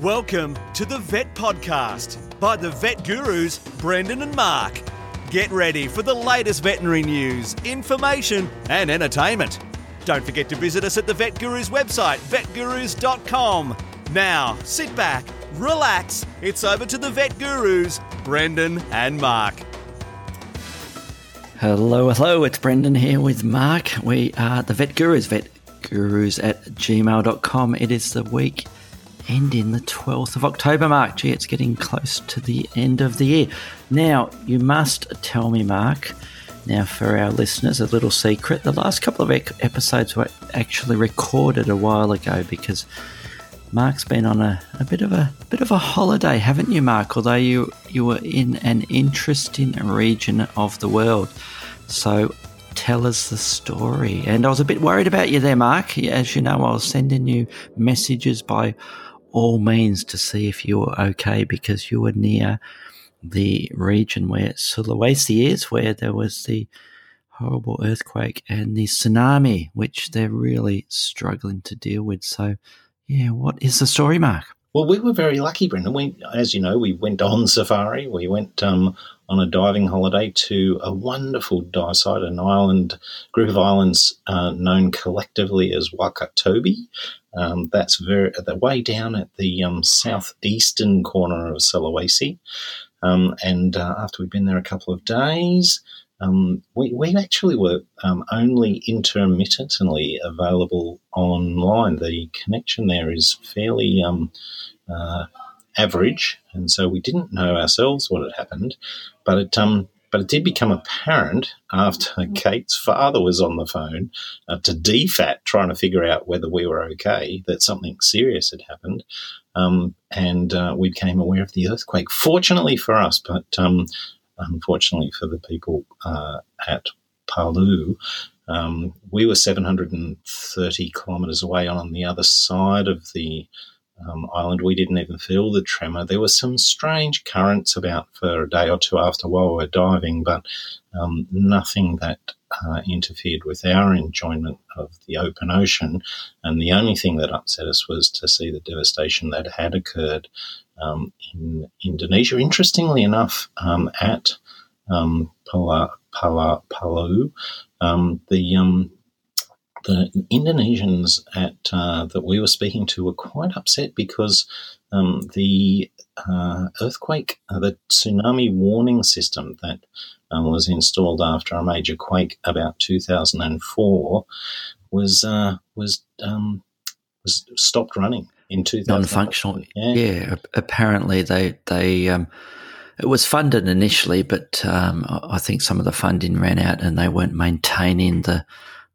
Welcome to the Vet Podcast by the Vet Gurus, Brendan and Mark. Get ready for the latest veterinary news, information, and entertainment. Don't forget to visit us at the Vet Gurus website, vetgurus.com. Now, sit back, relax. It's over to the Vet Gurus, Brendan and Mark. Hello, hello, it's Brendan here with Mark. We are the Vet Gurus, vetgurus at gmail.com. It is the week ending the 12th of October, Mark. Gee, it's getting close to the end of the year. Now, you must tell me, Mark, now for our listeners, a little secret. The last couple of episodes were actually recorded a while ago because Mark's been on a, a bit of a bit of a holiday, haven't you, Mark? Although you you were in an interesting region of the world. So tell us the story. And I was a bit worried about you there, Mark. As you know, I was sending you messages by all means to see if you were okay because you were near the region where Sulawesi is, where there was the horrible earthquake and the tsunami, which they're really struggling to deal with. So, yeah, what is the story, Mark? Well, we were very lucky, Brendan. We, as you know, we went on safari. We went um, on a diving holiday to a wonderful dive site, an island group of islands uh, known collectively as Wakatobi. Um, that's very the way down at the um, southeastern corner of Sulawesi. Um, and uh, after we'd been there a couple of days, um, we, we actually were um, only intermittently available online. The connection there is fairly um, uh, average, and so we didn't know ourselves what had happened. But it um, but it did become apparent after Kate's father was on the phone uh, to DFAT trying to figure out whether we were okay that something serious had happened. Um, and uh, we became aware of the earthquake. Fortunately for us, but um, unfortunately for the people uh, at Palu, um, we were 730 kilometres away on the other side of the um, island. We didn't even feel the tremor. There were some strange currents about for a day or two after while we were diving, but um, nothing that uh, interfered with our enjoyment of the open ocean. And the only thing that upset us was to see the devastation that had occurred um, in Indonesia. Interestingly enough, um, at um, Pala, Pala, Palau, um, the the Indonesians at uh, that we were speaking to were quite upset because um, the uh, earthquake, uh, the tsunami warning system that um, was installed after a major quake about 2004 was uh, was um, was stopped running in 2000. Non-functional. Yeah. yeah. Apparently, they they um, it was funded initially, but um, I think some of the funding ran out, and they weren't maintaining the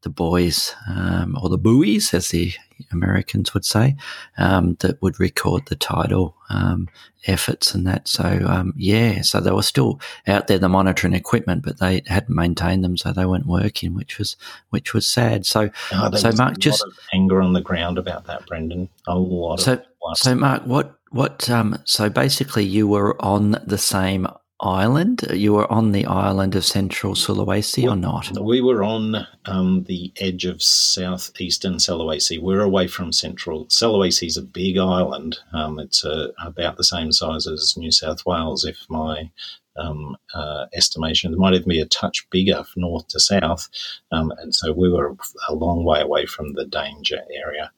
the buoys um, or the buoys, as the Americans would say, um, that would record the tidal um, efforts and that. So um, yeah, so they were still out there, the monitoring equipment, but they hadn't maintained them, so they weren't working, which was which was sad. So oh, so Mark, just anger on the ground about that, Brendan. A lot. So so Mark, what what um, so basically you were on the same island? You were on the island of Central Sulawesi or not? We were on um, the edge of southeastern Sulawesi. We're away from Central. Sulawesi is a big island. Um, it's uh, about the same size as New South Wales, if my um, uh, estimation. It might even be a touch bigger north to south, um, and so we were a long way away from the danger area.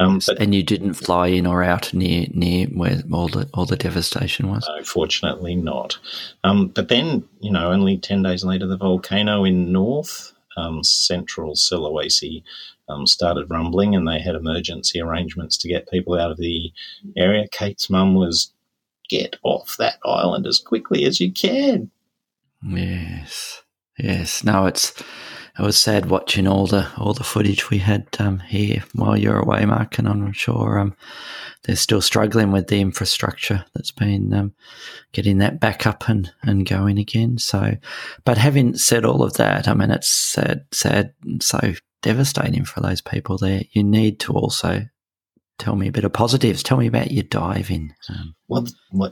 Um, but, and you didn't fly in or out near near where all the all the devastation was. No, fortunately not. Um, but then, you know, only ten days later, the volcano in north um, central Sulawesi. Um, started rumbling and they had emergency arrangements to get people out of the area. Kate's mum was get off that island as quickly as you can. Yes, yes. No, it's it was sad watching all the all the footage we had um, here while you're away, Mark, and I'm sure um, they're still struggling with the infrastructure that's been um, getting that back up and, and going again. So, but having said all of that, I mean, it's sad, sad, so devastating for those people there. You need to also tell me a bit of positives. Tell me about your diving. Um, well,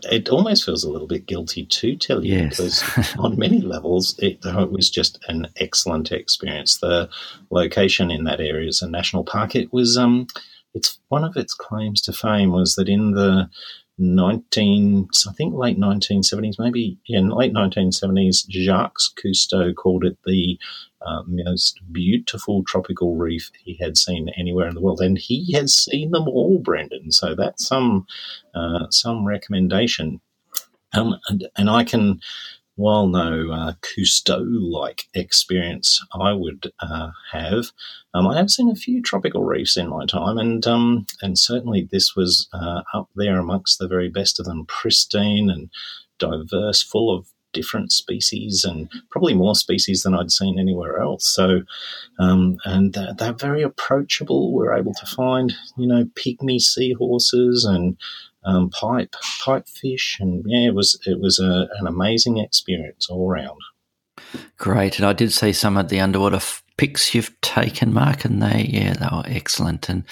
it almost feels a little bit guilty to tell you yes. because on many levels it, it, was just an excellent experience. The location in that area is a national park. It was um, it's one of its claims to fame was that in the 19, I think late 1970s, maybe yeah, late 1970s, Jacques Cousteau called it the uh, most beautiful tropical reef he had seen anywhere in the world, and he has seen them all, Brendan. So that's some uh, some recommendation. Um, and, and I can while no uh, Cousteau-like experience I would uh, have, um, I have seen a few tropical reefs in my time, and um, and certainly this was uh, up there amongst the very best of them, pristine and diverse, full of different species and probably more species than I'd seen anywhere else. So, um, and they're, they're, very approachable. We're able to find, you know, pygmy seahorses and um, pipe pipe fish, and yeah, it was it was a, an amazing experience all around. Great, and I did see some of the underwater f- pics you've taken, Mark, and they yeah they were excellent, and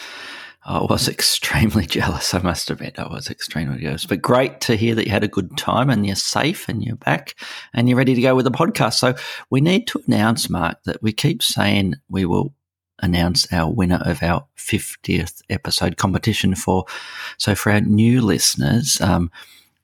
I was extremely jealous. I must admit, I was extremely jealous. But great to hear that you had a good time and you're safe and you're back and you're ready to go with the podcast. So we need to announce, Mark, that we keep saying we will announce our winner of our 50th episode competition for. So for our new listeners, um,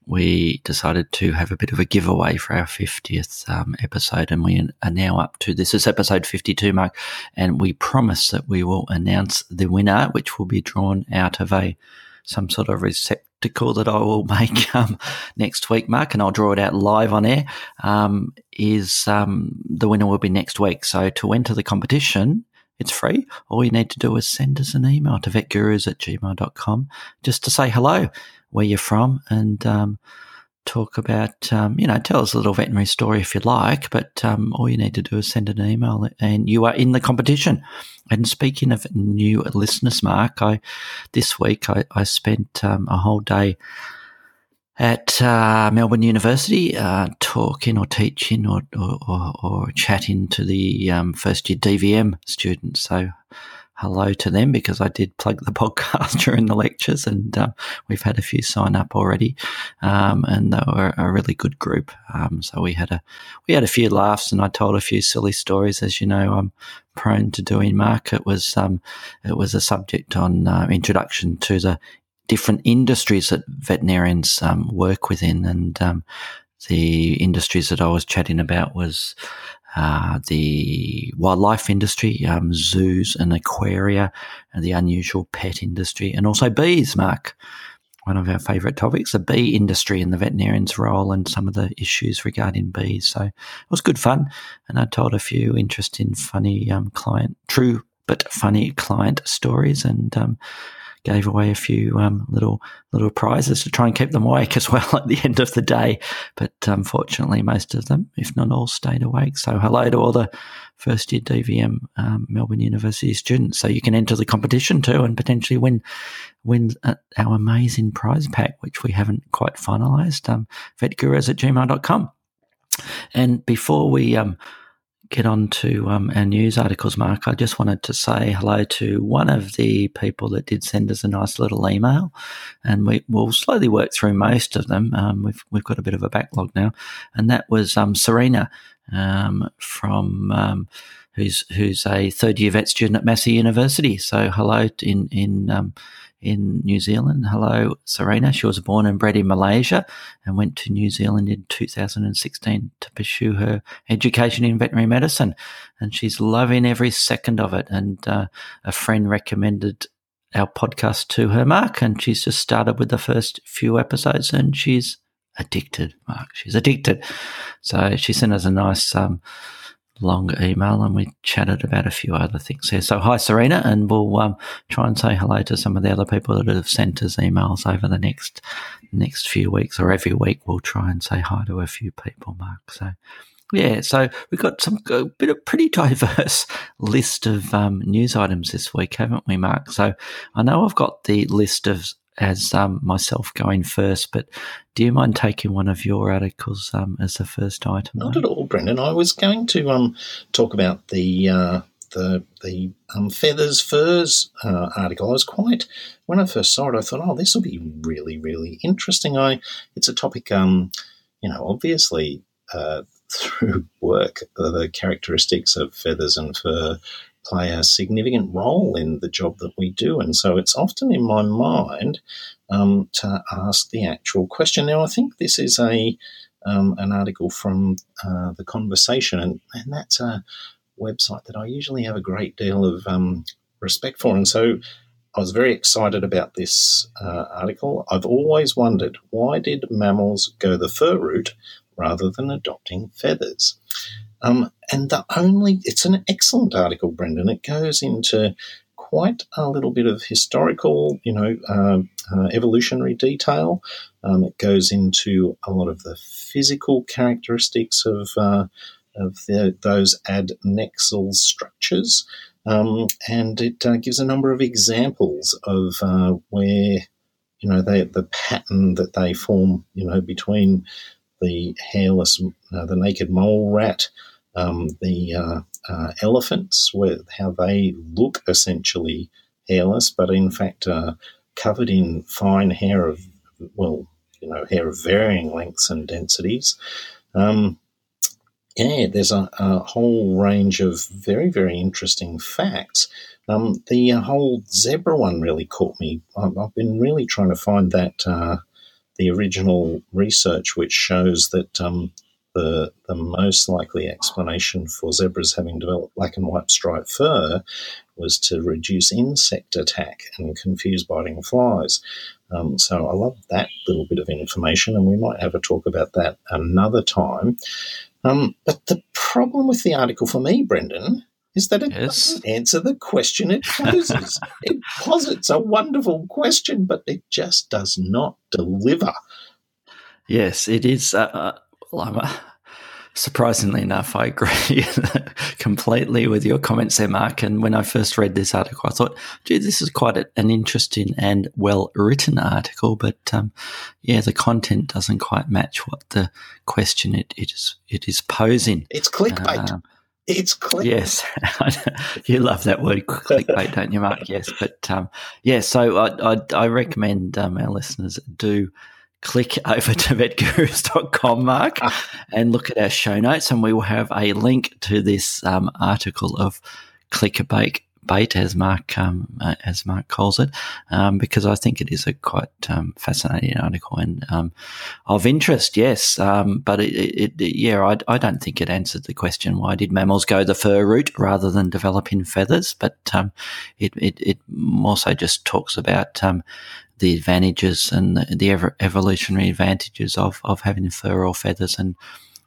we decided to have a bit of a giveaway for our 50th um, episode, and we are now up to this is episode 52, Mark, and we promise that we will announce the winner, which will be drawn out of a some sort of receptacle that I will make um, next week, Mark, and I'll draw it out live on air. Um, is um, the winner will be next week. So to enter the competition, it's free. All you need to do is send us an email to vetgurus at gmail.com just to say hello, where you're from, and um, talk about, um, you know, tell us a little veterinary story if you'd like. But um, all you need to do is send an email and you are in the competition. And speaking of new listeners, Mark, I this week I, I spent um, a whole day at uh, Melbourne University, uh, talking or teaching or, or, or, or chatting to the um, first year DVM students. So, hello to them because I did plug the podcast during the lectures, and uh, we've had a few sign up already, um, and they were a really good group. Um, so we had a we had a few laughs, and I told a few silly stories. As you know, I'm prone to doing. Mark, it was um, it was a subject on uh, introduction to the different industries that veterinarians um, work within. And um, the industries that I was chatting about was uh, the wildlife industry, um, zoos and aquaria, and the unusual pet industry, and also bees, Mark. One of our favourite topics, the bee industry and the veterinarian's role and some of the issues regarding bees. So it was good fun. And I told a few interesting, funny um, client, true but funny client stories. And um, gave away a few um, little little prizes to try and keep them awake as well at the end of the day. But unfortunately, most of them, if not all, stayed awake. So hello to all the first year DVM um, Melbourne University students. So you can enter the competition too and potentially win win uh, our amazing prize pack, which we haven't quite finalised. Um, vetgurus at gmail.com. And before we um, get on to um, our news articles, Mark, I just wanted to say hello to one of the people that did send us a nice little email, and we will slowly work through most of them. Um, we've we've got a bit of a backlog now, and that was um, Serena um, from um, who's who's a third year vet student at Massey University. So hello in in um, in New Zealand. Hello, Serena. She was born and bred in Malaysia and went to New Zealand in 2016 to pursue her education in veterinary medicine. And she's loving every second of it. And uh, a friend recommended our podcast to her, Mark, and she's just started with the first few episodes and she's addicted, Mark. She's addicted. So she sent us a nice um, long email and we chatted about a few other things here. So, hi, Serena, and we'll um, try and say hello to some of the other people that have sent us emails over the next next few weeks or every week. We'll try and say hi to a few people, Mark. So, yeah, so we've got some a bit of pretty diverse list of um, news items this week, haven't we, Mark? So I know I've got the list of as um, myself going first, but do you mind taking one of your articles um, as the first item? Not at all, Brendan. I was going to um, talk about the uh, the the um, feathers furs uh, article. I was quite when I first saw it, I thought, oh, this will be really really interesting. I it's a topic, um, you know, obviously. Uh, through work, the characteristics of feathers and fur play a significant role in the job that we do. And so it's often in my mind um, to ask the actual question. Now, I think this is a um, an article from uh, the conversation, and, and that's a website that I usually have a great deal of um, respect for. And so I was very excited about this uh, article. I've always wondered why did mammals go the fur route rather than adopting feathers? Um, and the only, it's an excellent article, Brendan. It goes into quite a little bit of historical, you know, uh, uh, evolutionary detail. Um, it goes into a lot of the physical characteristics of uh, of the, those adnexal structures, um, and it uh, gives a number of examples of uh, where you know they, the pattern that they form, you know, between the hairless, uh, the naked mole rat, um, the uh, uh, elephants, with how they look essentially hairless, but in fact are covered in fine hair of, well, you know, hair of varying lengths and densities. Um, yeah, there's a, a, whole range of very, very interesting facts. Um, the uh, whole zebra one really caught me. I've, I've been really trying to find that uh, the original research which shows that um, the, the most likely explanation for zebras having developed black and white striped fur was to reduce insect attack and confuse biting flies. Um, so I love that little bit of information, and we might have a talk about that another time. Um, but the problem with the article for me, Brendan, is that it yes. doesn't answer the question it poses. it posits a wonderful question, but it just does not deliver. Yes, it is. Uh, uh well, I'm, uh, surprisingly enough, I agree completely with your comments there, Mark. And when I first read this article, I thought, gee, this is quite a, an interesting and well written article. But um, yeah, the content doesn't quite match what the question it, it, is, it is posing. It's clickbait. Um, it's clickbait. Yes, you love that word clickbait, don't you, Mark? Yes, but um, yeah. So I, I, I recommend um, our listeners do click over to vetgurus.com, Mark, ah. and look at our show notes, and we will have a link to this um, article of clickbait. Bait, as Mark um, uh, as Mark calls it, um, because I think it is a quite um, fascinating article and um, of interest. Yes, um, but it, it, it, yeah, I, I, don't think it answered the question why did mammals go the fur route rather than developing feathers. But um, it, it, it also just talks about the advantages and the, the ever, evolutionary advantages of, of having fur or feathers and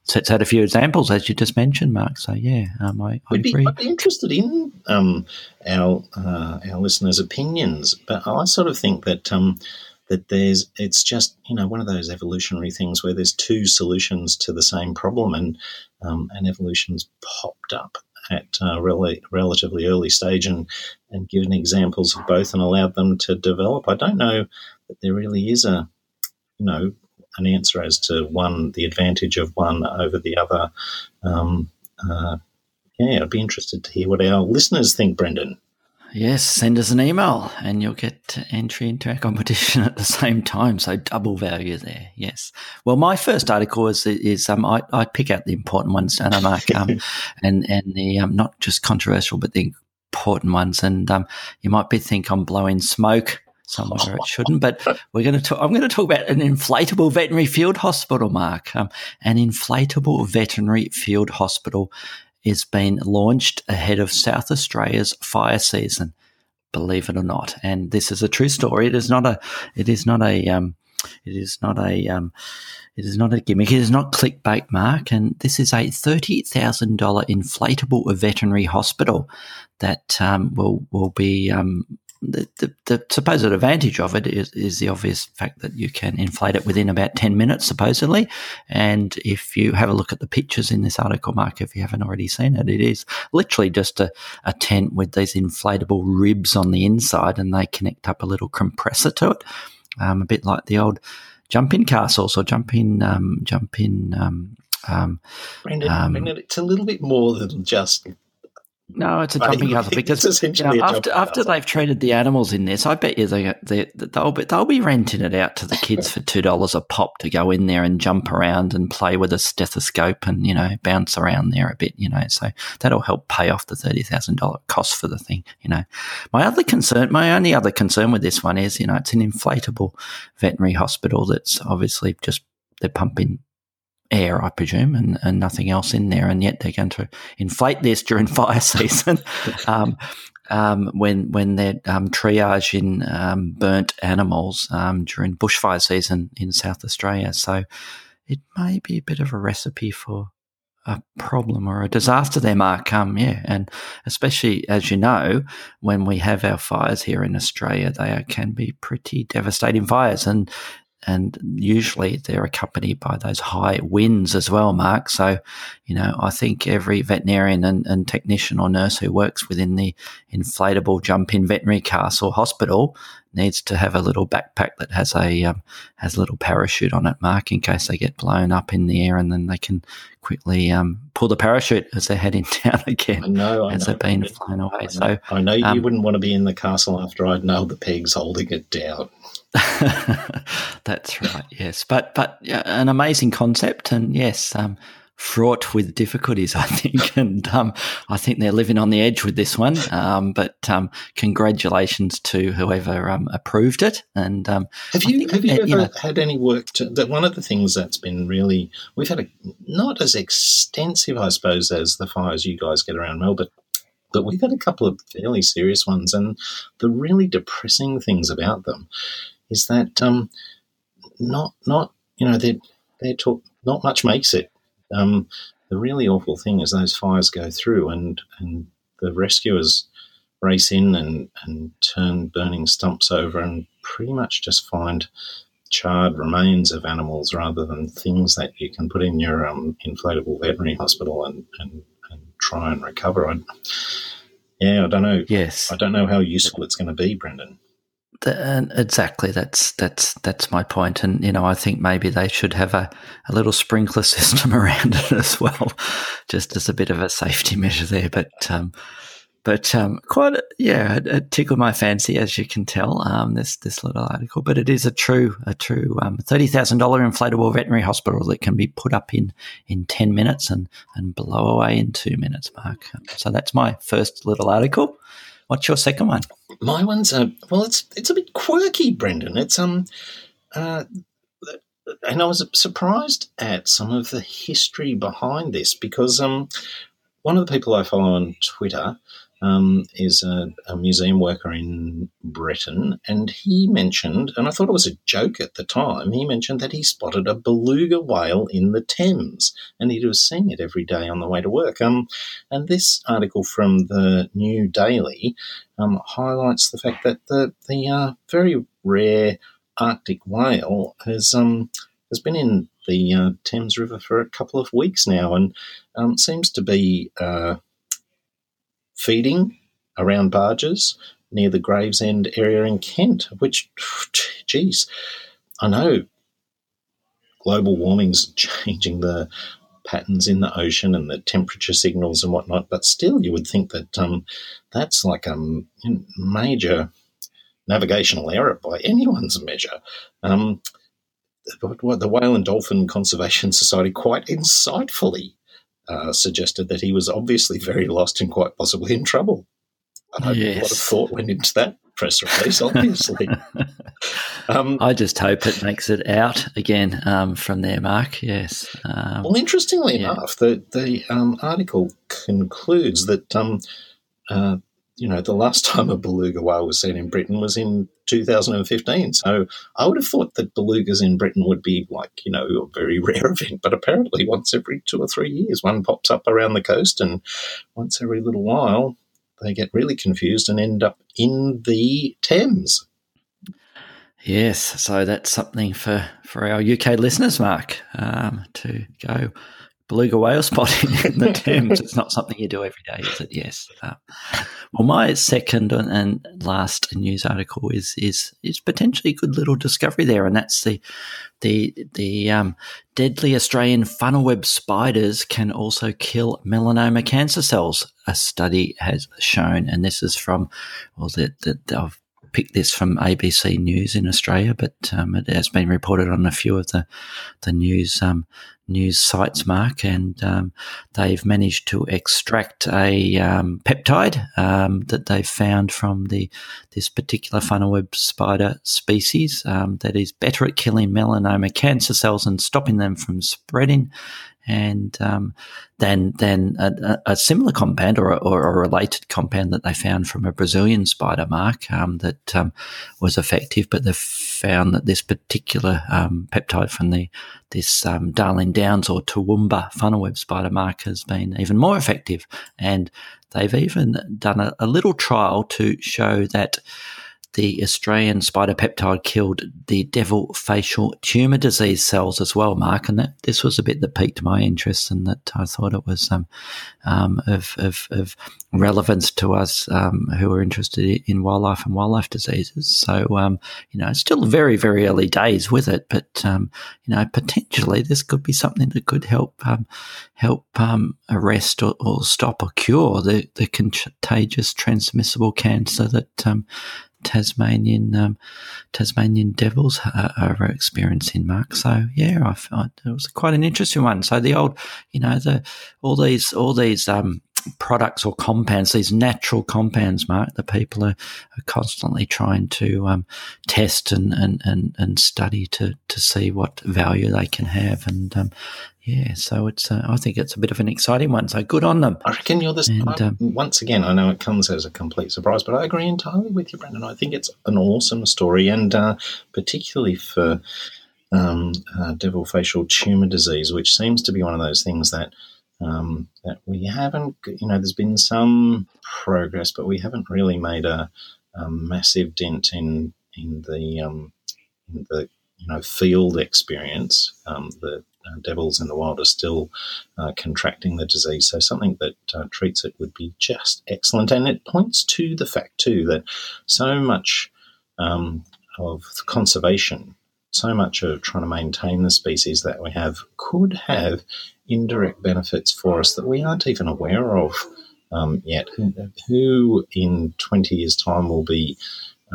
sets out a few examples as you just mentioned, Mark. So yeah, um, I, I be, agree. I'd be interested in um, our uh, our listeners' opinions, but I sort of think that um, that there's it's just you know one of those evolutionary things where there's two solutions to the same problem, and um, and evolution's popped up at a rel- relatively early stage and, and given examples of both and allowed them to develop. I don't know that there really is a, you know, an answer as to one, the advantage of one over the other. Um, uh, yeah, I'd be interested to hear what our listeners think, Brendan. Yes, send us an email and you'll get entry into our competition at the same time. So double value there. Yes. Well, my first article is, is um, I, I pick out the important ones, and I mark um, and and the um, not just controversial, but the important ones. And um, you might be think I'm blowing smoke somewhere it shouldn't. But we're going to talk, I'm going to talk about an inflatable veterinary field hospital, Mark. Um, an inflatable veterinary field hospital is being launched ahead of South Australia's fire season. Believe it or not, and this is a true story. It is not a. It is not a. Um, it is not a. Um, it is not a gimmick. It is not clickbait, Mark. And this is a thirty thousand dollar inflatable veterinary hospital that um, will will be um, the, the, the, supposed advantage of it is, is the obvious fact that you can inflate it within about 10 minutes, supposedly. And if you have a look at the pictures in this article, Mark, if you haven't already seen it, it is literally just a, a tent with these inflatable ribs on the inside and they connect up a little compressor to it, um, a bit like the old jump-in castles or jump-in, um, jump-in, um, um, Brendan, um, Brendan, it's a little bit more than just No, it's a jumping castle because you know, after after they've treated the animals in this, I bet you they, they they'll be they'll be renting it out to the kids for two dollars a pop to go in there and jump around and play with a stethoscope and you know bounce around there a bit, you know. So that'll help pay off the thirty thousand dollar cost for the thing, you know. My other concern, my only other concern with this one is, you know, it's an inflatable veterinary hospital that's obviously just they're pumping air, I presume, and, and nothing else in there. And yet they're going to inflate this during fire season um, um, when when they're um, triaging um, burnt animals um, during bushfire season in South Australia. So it may be a bit of a recipe for a problem or a disaster there, Mark. Um, yeah, and especially as you know, when we have our fires here in Australia, they are, can be pretty devastating fires, and and usually they're accompanied by those high winds as well, Mark. So, you know, I think every veterinarian and, and technician or nurse who works within the inflatable jump-in veterinary castle hospital needs to have a little backpack that has a um, has a little parachute on it, Mark, in case they get blown up in the air, and then they can quickly um, pull the parachute as they're heading down again. I know, I as know. they're being flown away. I so I know you um, wouldn't want to be in the castle after I'd nailed the pegs holding it down. That's right. Yes, but but yeah, an amazing concept, and yes, um, fraught with difficulties. I think, and um, I think they're living on the edge with this one. Um, but um, congratulations to whoever um, approved it. And um, have you have you ever you know, had any work? To, that one of the things that's been really we've had a not as extensive, I suppose, as the fires you guys get around Melbourne. But we've had a couple of fairly serious ones, and the really depressing things about them is that um, not not you know they they talk not much makes it. Um, the really awful thing is those fires go through and and the rescuers race in and and turn burning stumps over and pretty much just find charred remains of animals rather than things that you can put in your um, inflatable veterinary hospital and, and, and try and recover. I, yeah, I don't know. Yes, I don't know how useful it's going to be, Brendan. And exactly, that's that's that's my. And you know, I think maybe they should have a, a little sprinkler system around it as well, just as a bit of a safety measure there. But um, but um, quite yeah, it, tickled my fancy as you can tell. Um, this this little article, but it is a true a true um, thirty thousand dollar inflatable veterinary hospital that can be put up in in ten minutes and and blow away in two minutes. Mark, so that's my first little article. What's your second one? My one's uh, well, it's it's a bit quirky, Brendan. It's um, uh, and I was surprised at some of the history behind this because um, one of the people I follow on Twitter um, is a, a, museum worker in Britain, and he mentioned, and I thought it was a joke at the time, he mentioned that he spotted a beluga whale in the Thames, and he was seeing it every day on the way to work. Um, and this article from the New Daily um, highlights the fact that the the uh, very rare Arctic whale has um, has been in the uh, Thames River for a couple of weeks now, and um, seems to be uh, feeding around barges near the Gravesend area in Kent, which, geez, I know global warming's changing the patterns in the ocean and the temperature signals and whatnot, but still, you would think that um, that's like a major navigational error by anyone's measure. Um, the Whale and Dolphin Conservation Society quite insightfully uh, suggested that he was obviously very lost and quite possibly in trouble. Uh, yes. A lot of thought went into that press release, obviously. um, I just hope it makes it out again um, from there, Mark. Yes. Um, well, interestingly yeah. enough, the the um, article concludes that um, uh, you know, the last time a beluga whale was seen in Britain was in 2015. So I would have thought that belugas in Britain would be like, you know, a very rare event, but apparently once every two or three years, one pops up around the coast, and once every little while, they get really confused and end up in the Thames. Yes, so that's something for, for our UK listeners, Mark, um, to go beluga whale spotting in the Thames. It's not something you do every day, is it? Yes. Uh, well, my second and last news article is is is potentially a good little discovery there, and that's the the the um, deadly Australian funnel web spiders can also kill melanoma cancer cells. A study has shown, and this is from well, the, the, I've picked this from ABC News in Australia, but um, it has been reported on a few of the the news um, news sites, Mark, and um, they've managed to extract a um, peptide um, that they've found from the this particular funnel web spider species um, that is better at killing melanoma cancer cells and stopping them from spreading and um, than a, a, similar compound or, or a related compound that they found from a Brazilian spider mark um, that um, was effective, but they found that this particular um, peptide from the this um, Darling Downs or Toowoomba funnel web spider mark has been even more effective, and they've even done a, a little trial to show that the Australian spider peptide killed the devil facial tumour disease cells as well, Mark. And that this was a bit that piqued my interest and that I thought it was um, um, of, of, of, relevance to us um, who are interested in wildlife and wildlife diseases. So, um, you know, it's still very, very early days with it, but, um, you know, potentially this could be something that could help um, help arrest or, or, stop or cure the, the contagious transmissible cancer that Tasmanian um, Tasmanian Devils are, are, experiencing, Mark. So yeah, I, I, it was quite an interesting one. So the old, you know, the all these all these um, products or compounds, these natural compounds, Mark, that people are, are constantly trying to um, test and, and, and, and study to, to see what value they can have. And um, yeah, so it's uh, I think it's a bit of an exciting one. So good on them. I reckon you're this. And, um, once again, I know it comes as a complete surprise, but I agree entirely with you, Brendan. I think it's an awesome story, and uh, particularly for um, uh, devil facial tumor disease, which seems to be one of those things that um, that we haven't, you know, there's been some progress, but we haven't really made a, a massive dent in in the um, in the you know field experience. Um, the uh, devils in the wild are still uh, contracting the disease, so something that uh, treats it would be just excellent. And it points to the fact too that so much um, of conservation so much of trying to maintain the species that we have could have indirect benefits for us that we aren't even aware of um, yet. Who, in 20 years' time will be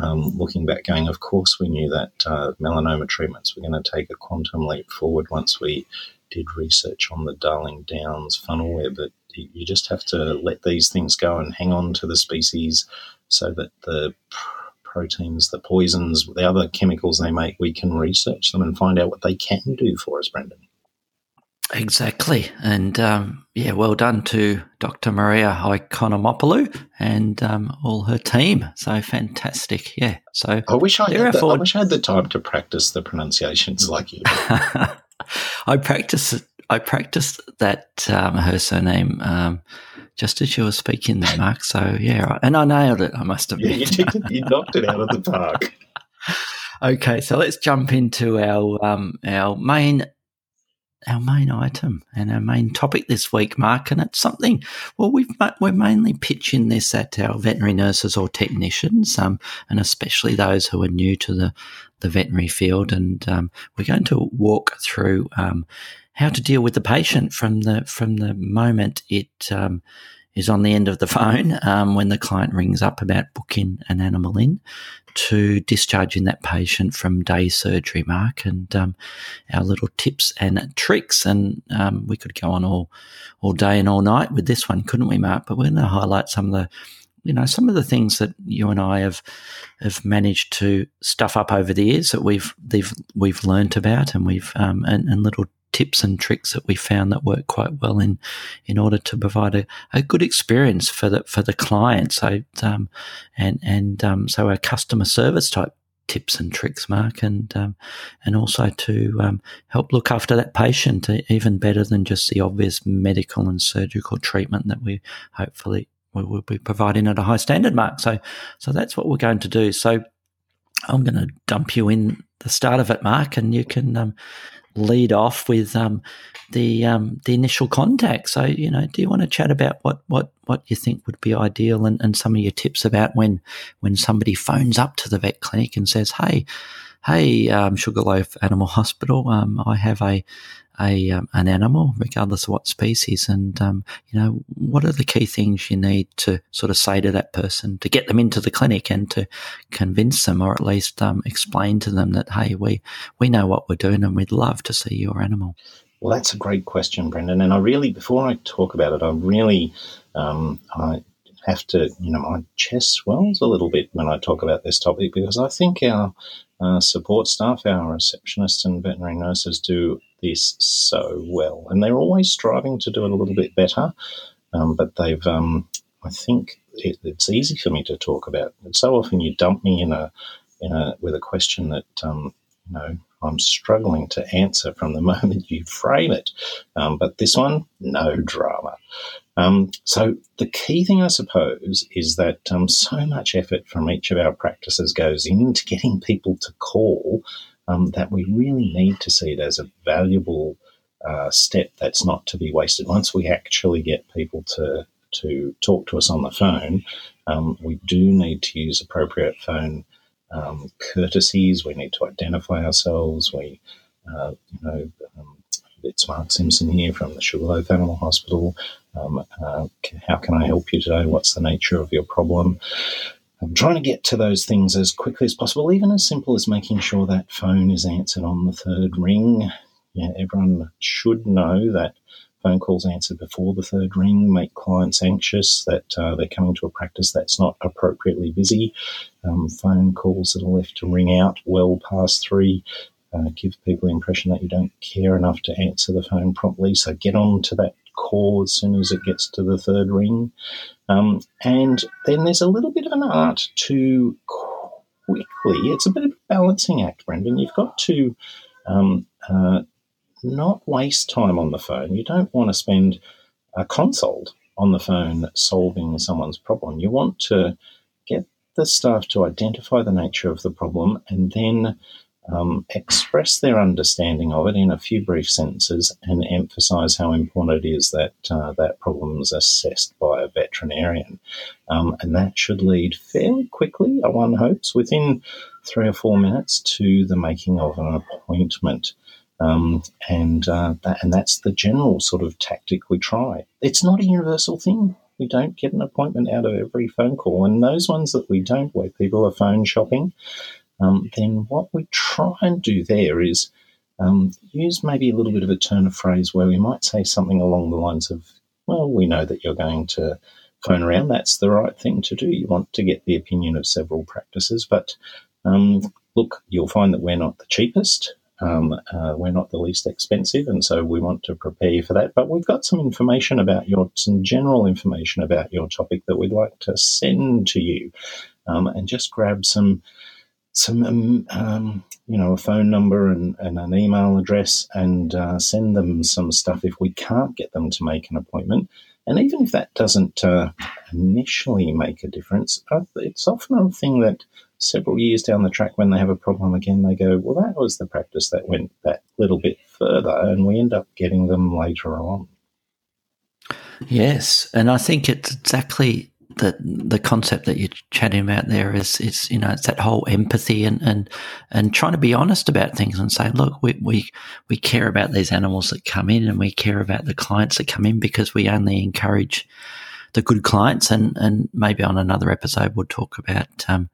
um, looking back going, of course, we knew that uh, melanoma treatments were going to take a quantum leap forward once we did research on the Darling Downs funnel web. But you just have to let these things go and hang on to the species so that the proteins, the poisons, the other chemicals they make, we can research them and find out what they can do for us, Brendan. Exactly. And um, yeah, well done to Dr. Maria Ikonomopoulou and um, all her team. So fantastic. Yeah. So I wish I, had the, I wish I had the time to practice the pronunciations like you. I practiced I practiced that um, her surname um, just as you were speaking there, Mark. So yeah, and I nailed it. I must have. Yeah, you, you knocked it out of the park. okay, so let's jump into our um, our main our main item and our main topic this week, Mark, and it's something. Well, we've we're mainly pitching this at our veterinary nurses or technicians, um, and especially those who are new to the the veterinary field, and um, we're going to walk through um, how to deal with the patient from the from the moment it um, is on the end of the phone um, when the client rings up about booking an animal in to discharging that patient from day surgery, Mark, and um, our little tips and tricks. And um, we could go on all all day and all night with this one, couldn't we, Mark? But we're going to highlight some of the you know some of the things that you and I have have managed to stuff up over the years that we've we've we've learnt about and we've um, and, and little tips and tricks that we found that work quite well in in order to provide a, a good experience for the for the client. So um, and and um, so our customer service type tips and tricks, Mark, and um, and also to um, help look after that patient even better than just the obvious medical and surgical treatment that we hopefully we will be providing at a high standard, Mark. So so that's what we're going to do. So I'm going to dump you in the start of it, Mark, and you can um, lead off with um, the um, the initial contact. So, you know, do you want to chat about what what what you think would be ideal and, and some of your tips about when when somebody phones up to the vet clinic and says, "Hey, hey, um, Sugarloaf Animal Hospital, um, I have a a um, an animal, regardless of what species, and um, you know what are the key things you need to sort of say to that person to get them into the clinic and to convince them, or at least um, explain to them that hey, we we know what we're doing and we'd love to see your animal. Well, that's a great question, Brendan. And I really, before I talk about it, I really um, I have to, you know, my chest swells a little bit when I talk about this topic because I think our uh, support staff, our receptionists and veterinary nurses do this so well, and they're always striving to do it a little bit better. Um, but they've, um, I think, it, it's easy for me to talk about. And so often you dump me in a, in a with a question that um, you know I'm struggling to answer from the moment you frame it. Um, but this one, no drama. Um, so the key thing, I suppose, is that um, so much effort from each of our practices goes into getting people to call um, that we really need to see it as a valuable uh, step that's not to be wasted. Once we actually get people to to talk to us on the phone, um, we do need to use appropriate phone um, courtesies. We need to identify ourselves. We, uh, you know, um, it's Mark Simpson here from the Sugarloaf Animal Hospital. Um, uh, how can I help you today? What's the nature of your problem? I'm trying to get to those things as quickly as possible, even as simple as making sure that phone is answered on the third ring. Yeah, everyone should know that phone calls answered before the third ring make clients anxious that uh, they're coming to a practice that's not appropriately busy. Um, phone calls that are left to ring out well past three uh, give people the impression that you don't care enough to answer the phone promptly. So get on to that call as soon as it gets to the third ring. Um, and then there's a little bit of an art to quickly, it's a bit of a balancing act, Brendan. You've got to um, uh, not waste time on the phone. You don't want to spend a consult on the phone solving someone's problem. You want to get the staff to identify the nature of the problem and then um, express their understanding of it in a few brief sentences and emphasize how important it is that uh, that problem is assessed by a veterinarian. Um, and that should lead fairly quickly, one hopes, within three or four minutes to the making of an appointment. Um, and uh, that, and that's the general sort of tactic we try. It's not a universal thing. We don't get an appointment out of every phone call, and those ones that we don't, where people are phone shopping, um, then what we try and do there is um, use maybe a little bit of a turn of phrase where we might say something along the lines of, well, we know that you're going to phone around. That's the right thing to do. You want to get the opinion of several practices, but um, look, you'll find that we're not the cheapest. Um, uh, we're not the least expensive, and so we want to prepare you for that. But we've got some information about your, some general information about your topic that we'd like to send to you, um, and just grab some some, um, um, you know, a phone number and, and an email address and uh, send them some stuff if we can't get them to make an appointment. And even if that doesn't uh, initially make a difference, uh, it's often a thing that several years down the track, when they have a problem again, they go, Well, that was the practice that went that little bit further, and we end up getting them later on. Yes, and I think it's exactly the the concept that you're chatting about there is is you know it's that whole empathy and and and trying to be honest about things and say look we we we care about these animals that come in and we care about the clients that come in because we only encourage the good clients. And and maybe on another episode we'll talk about um,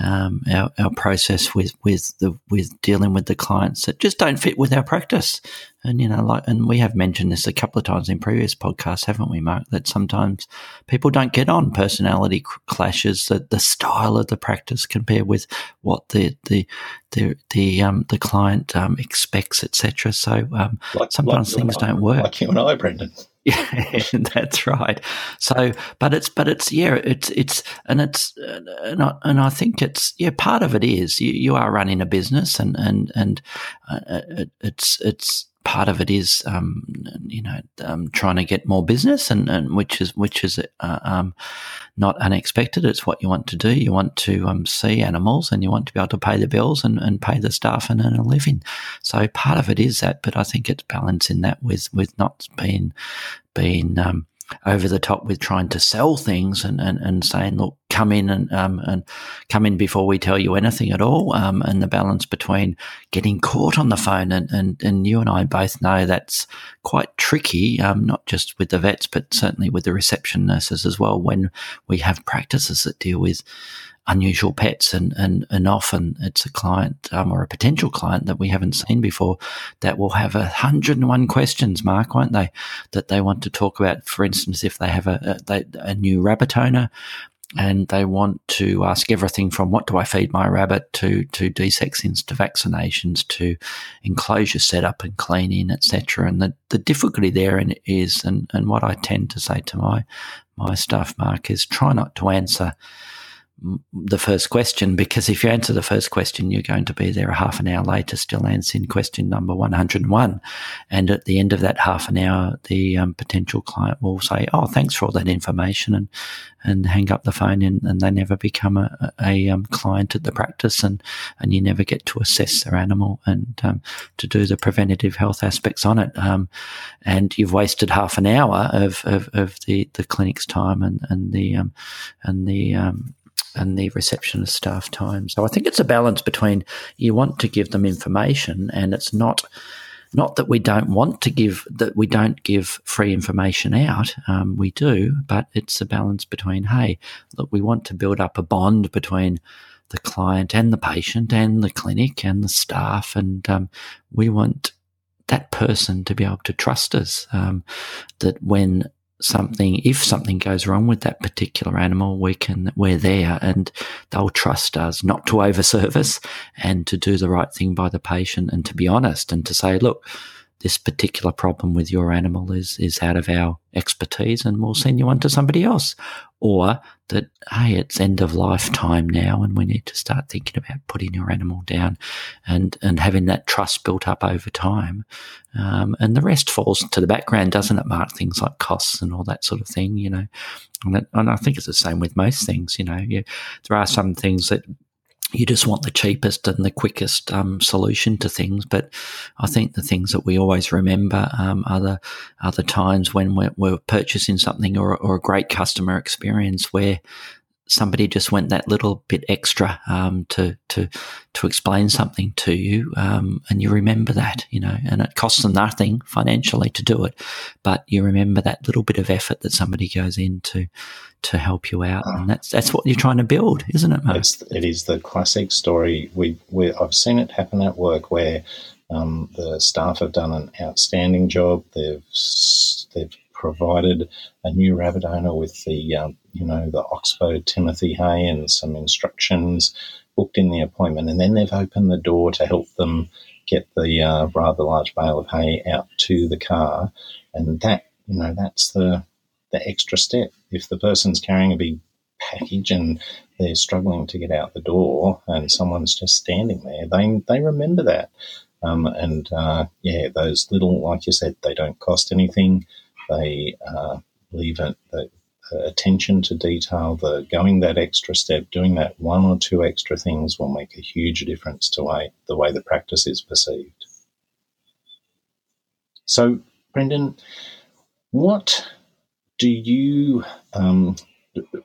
um, our, our process with with the with dealing with the clients that just don't fit with our practice. And you know, like, and we have mentioned this a couple of times in previous podcasts, haven't we, Mark? That sometimes people don't get on personality clashes, that the style of the practice compared with what the the the the um the client um, expects, etc. So um, like, sometimes like, things don't work. Like you and I, Brendan. Yeah, that's right. So, but it's, but it's, yeah, it's, it's, and it's, and I, and I think it's, yeah, part of it is you, you are running a business and, and, and uh, it, it's, it's part of it is, um, you know, um, trying to get more business, and, and which is which is uh, um, not unexpected. It's what you want to do. You want to um, see animals, and you want to be able to pay the bills and, and pay the staff and earn a living. So part of it is that, but I think it's balancing that with with not being being um, over the top with trying to sell things and, and, and saying, look, come in and um, and come in before we tell you anything at all. Um, and the balance between getting caught on the phone and, and, and you and I both know that's quite tricky, um, not just with the vets, but certainly with the reception nurses as well. When we have practices that deal with unusual pets, and and and often it's a client um, or a potential client that we haven't seen before that will have a hundred and one questions, Mark, won't they? That they want to talk about. For instance, if they have a a, a new rabbit owner, and they want to ask everything from what do I feed my rabbit to to desexings to vaccinations to enclosure setup and cleaning, etc. And the, the difficulty there is, and, and what I tend to say to my my staff, Mark, is try not to answer the first question because if you answer the first question, you're going to be there a half an hour later still answering question number 101. And at the end of that half an hour, the um, potential client will say, Oh, thanks for all that information and, and hang up the phone and, and they never become a, a um, client at the practice and, and you never get to assess their animal and um, to do the preventative health aspects on it. Um, and you've wasted half an hour of, of, of the, the clinic's time and, and the, um, and the, um, and the receptionist staff time. So I think it's a balance between you want to give them information and it's not not that we don't want to give that we don't give free information out um, we do but it's a balance between hey look we want to build up a bond between the client and the patient and the clinic and the staff and um, we want that person to be able to trust us um, that when something, if something goes wrong with that particular animal, we can, we're there and they'll trust us not to overservice and to do the right thing by the patient and to be honest and to say, look, this particular problem with your animal is is out of our expertise and we'll send you on to somebody else. Or that hey it's end of life time now and we need to start thinking about putting your animal down and and having that trust built up over time. Um, and the rest falls to the background doesn't it mark? Things like costs and all that sort of thing you know. And, that, and i think it's the same with most things you know. You, there are some things that you just want the cheapest and the quickest um, solution to things. But I think the things that we always remember um, are, the, times when we're, we're purchasing something or, or, a great customer experience where somebody just went that little bit extra um, to to to explain something to you, um, and you remember that, you know, and it costs them nothing financially to do it, but you remember that little bit of effort that somebody goes into to help you out, and that's that's what you're trying to build, isn't it, Mark? It's, it is the classic story. We, we I've seen it happen at work where um, the staff have done an outstanding job. They've they've provided a new rabbit owner with the, um, you know, the Oxbow Timothy hay and some instructions, booked in the appointment, and then they've opened the door to help them get the uh, rather large bale of hay out to the car, and that, you know, that's the the extra step. If the person's carrying a big package and they're struggling to get out the door, and someone's just standing there, they they remember that. Um, and uh, yeah, those little, like you said, they don't cost anything. They uh, leave it, the, the attention to detail, the going that extra step, doing that one or two extra things will make a huge difference to way, the way the practice is perceived. So, Brendan, what do you um,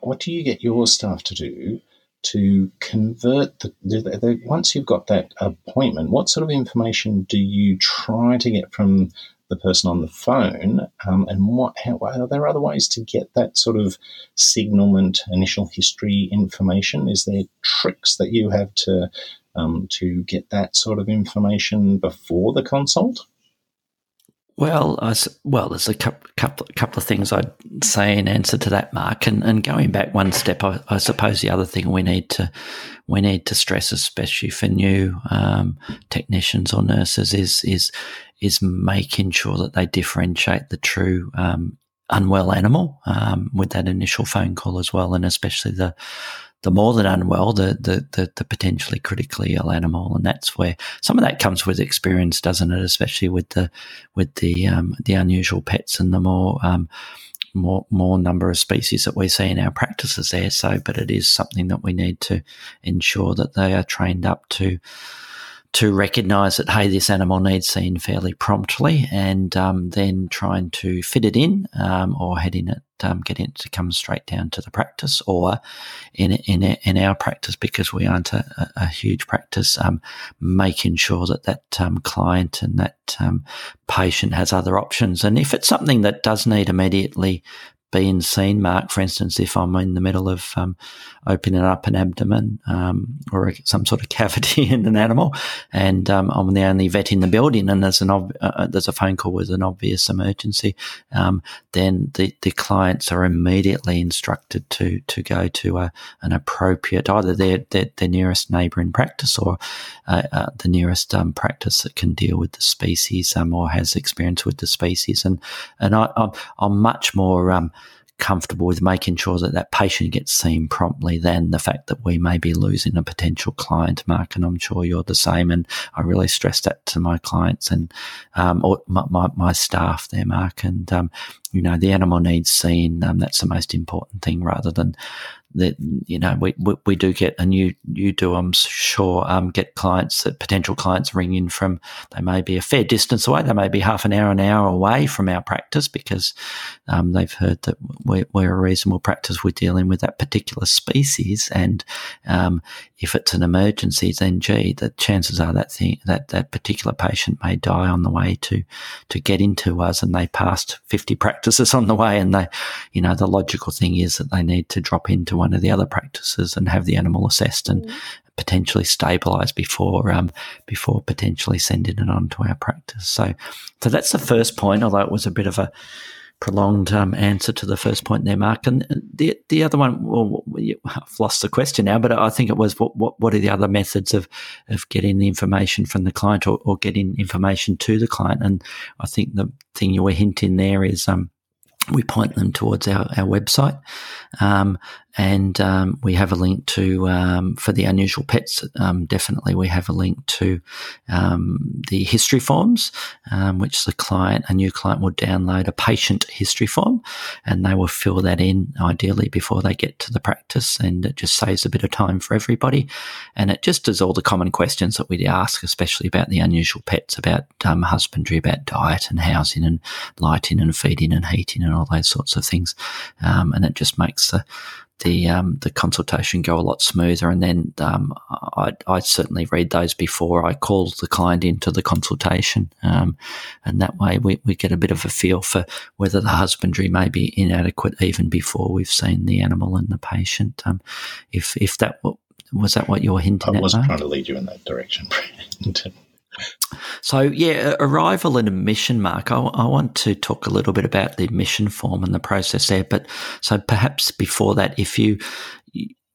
what do you get your staff to do to convert the, the, the, once you've got that appointment what sort of information do you try to get from the person on the phone, um, and what how, are there other ways to get that sort of signalment, initial history information? Is there tricks that you have to um, to get that sort of information before the consult? Well, I, well, there's a couple, couple, of things I'd say in answer to that, Mark. And, and going back one step, I, I, suppose the other thing we need to we need to stress, especially for new um, technicians or nurses, is is is making sure that they differentiate the true um, unwell animal um, with that initial phone call as well, and especially the the more than unwell, the, the, the, the, potentially critically ill animal. And that's where some of that comes with experience, doesn't it? Especially with the, with the, um, the unusual pets and the more, um, more, more number of species that we see in our practices there. So, but it is something that we need to ensure that they are trained up to, to recognise that hey, this animal needs seen fairly promptly, and um, then trying to fit it in um, or head in it, um, get it to come straight down to the practice, or in in in our practice because we aren't a, a huge practice, um, making sure that that um, client and that um, patient has other options, and if it's something that does need immediately being seen, Mark, for instance, if I'm in the middle of um, opening up an abdomen um, or some sort of cavity in an animal, and um, I'm the only vet in the building, and there's an ob- uh, uh, there's a phone call with an obvious emergency, um, then the, the clients are immediately instructed to to go to a, an appropriate either their their, their nearest neighbouring practice or uh, uh, the nearest um, practice that can deal with the species um, or has experience with the species, and and I, I'm, I'm much more comfortable with making sure that that patient gets seen promptly than the fact that we may be losing a potential client, Mark. And I'm sure you're the same. And I really stress that to my clients and um, or my, my, my, staff there, Mark. And um, you know, the animal needs seen. Um, that's the most important thing rather than that you know we, we, we do get and you you do I'm sure um, get clients that potential clients ring in from they may be a fair distance away they may be half an hour an hour away from our practice because um, they've heard that we're, we're, a reasonable practice we're dealing with that particular species and um, if it's an emergency then gee the chances are that thing that that particular patient may die on the way to to get into us and they passed 50 practices on the way and they you know the logical thing is that they need to drop into one of the other practices and have the animal assessed and mm. potentially stabilised before um, before potentially sending it on to our practice. So, so that's the first point. Although it was a bit of a prolonged um, answer to the first point there, Mark. And the the other one, well, I've lost the question now, but I think it was what what, what are the other methods of of getting the information from the client or, or getting information to the client? And I think the thing you were hinting there is um, we point them towards our, our website. Um, and um, we have a link to um, for the unusual pets. Um, definitely, we have a link to um, the history forms, um, which the client, a new client, will download a patient history form, and they will fill that in ideally before they get to the practice, and it just saves a bit of time for everybody, and it just does all the common questions that we ask, especially about the unusual pets, about um, husbandry, about diet and housing and lighting and feeding and heating and all those sorts of things, and it just makes the the um, the consultation go a lot smoother. And then um, I, I certainly read those before I call the client into the consultation, um, and that way we, we get a bit of a feel for whether the husbandry may be inadequate even before we've seen the animal and the patient. Um, if if that was that what you were hinting I at? I was trying to lead you in that direction. So, yeah, arrival and admission, Mark. I, I, want to talk a little bit about the admission form and the process there. But so perhaps before that, if you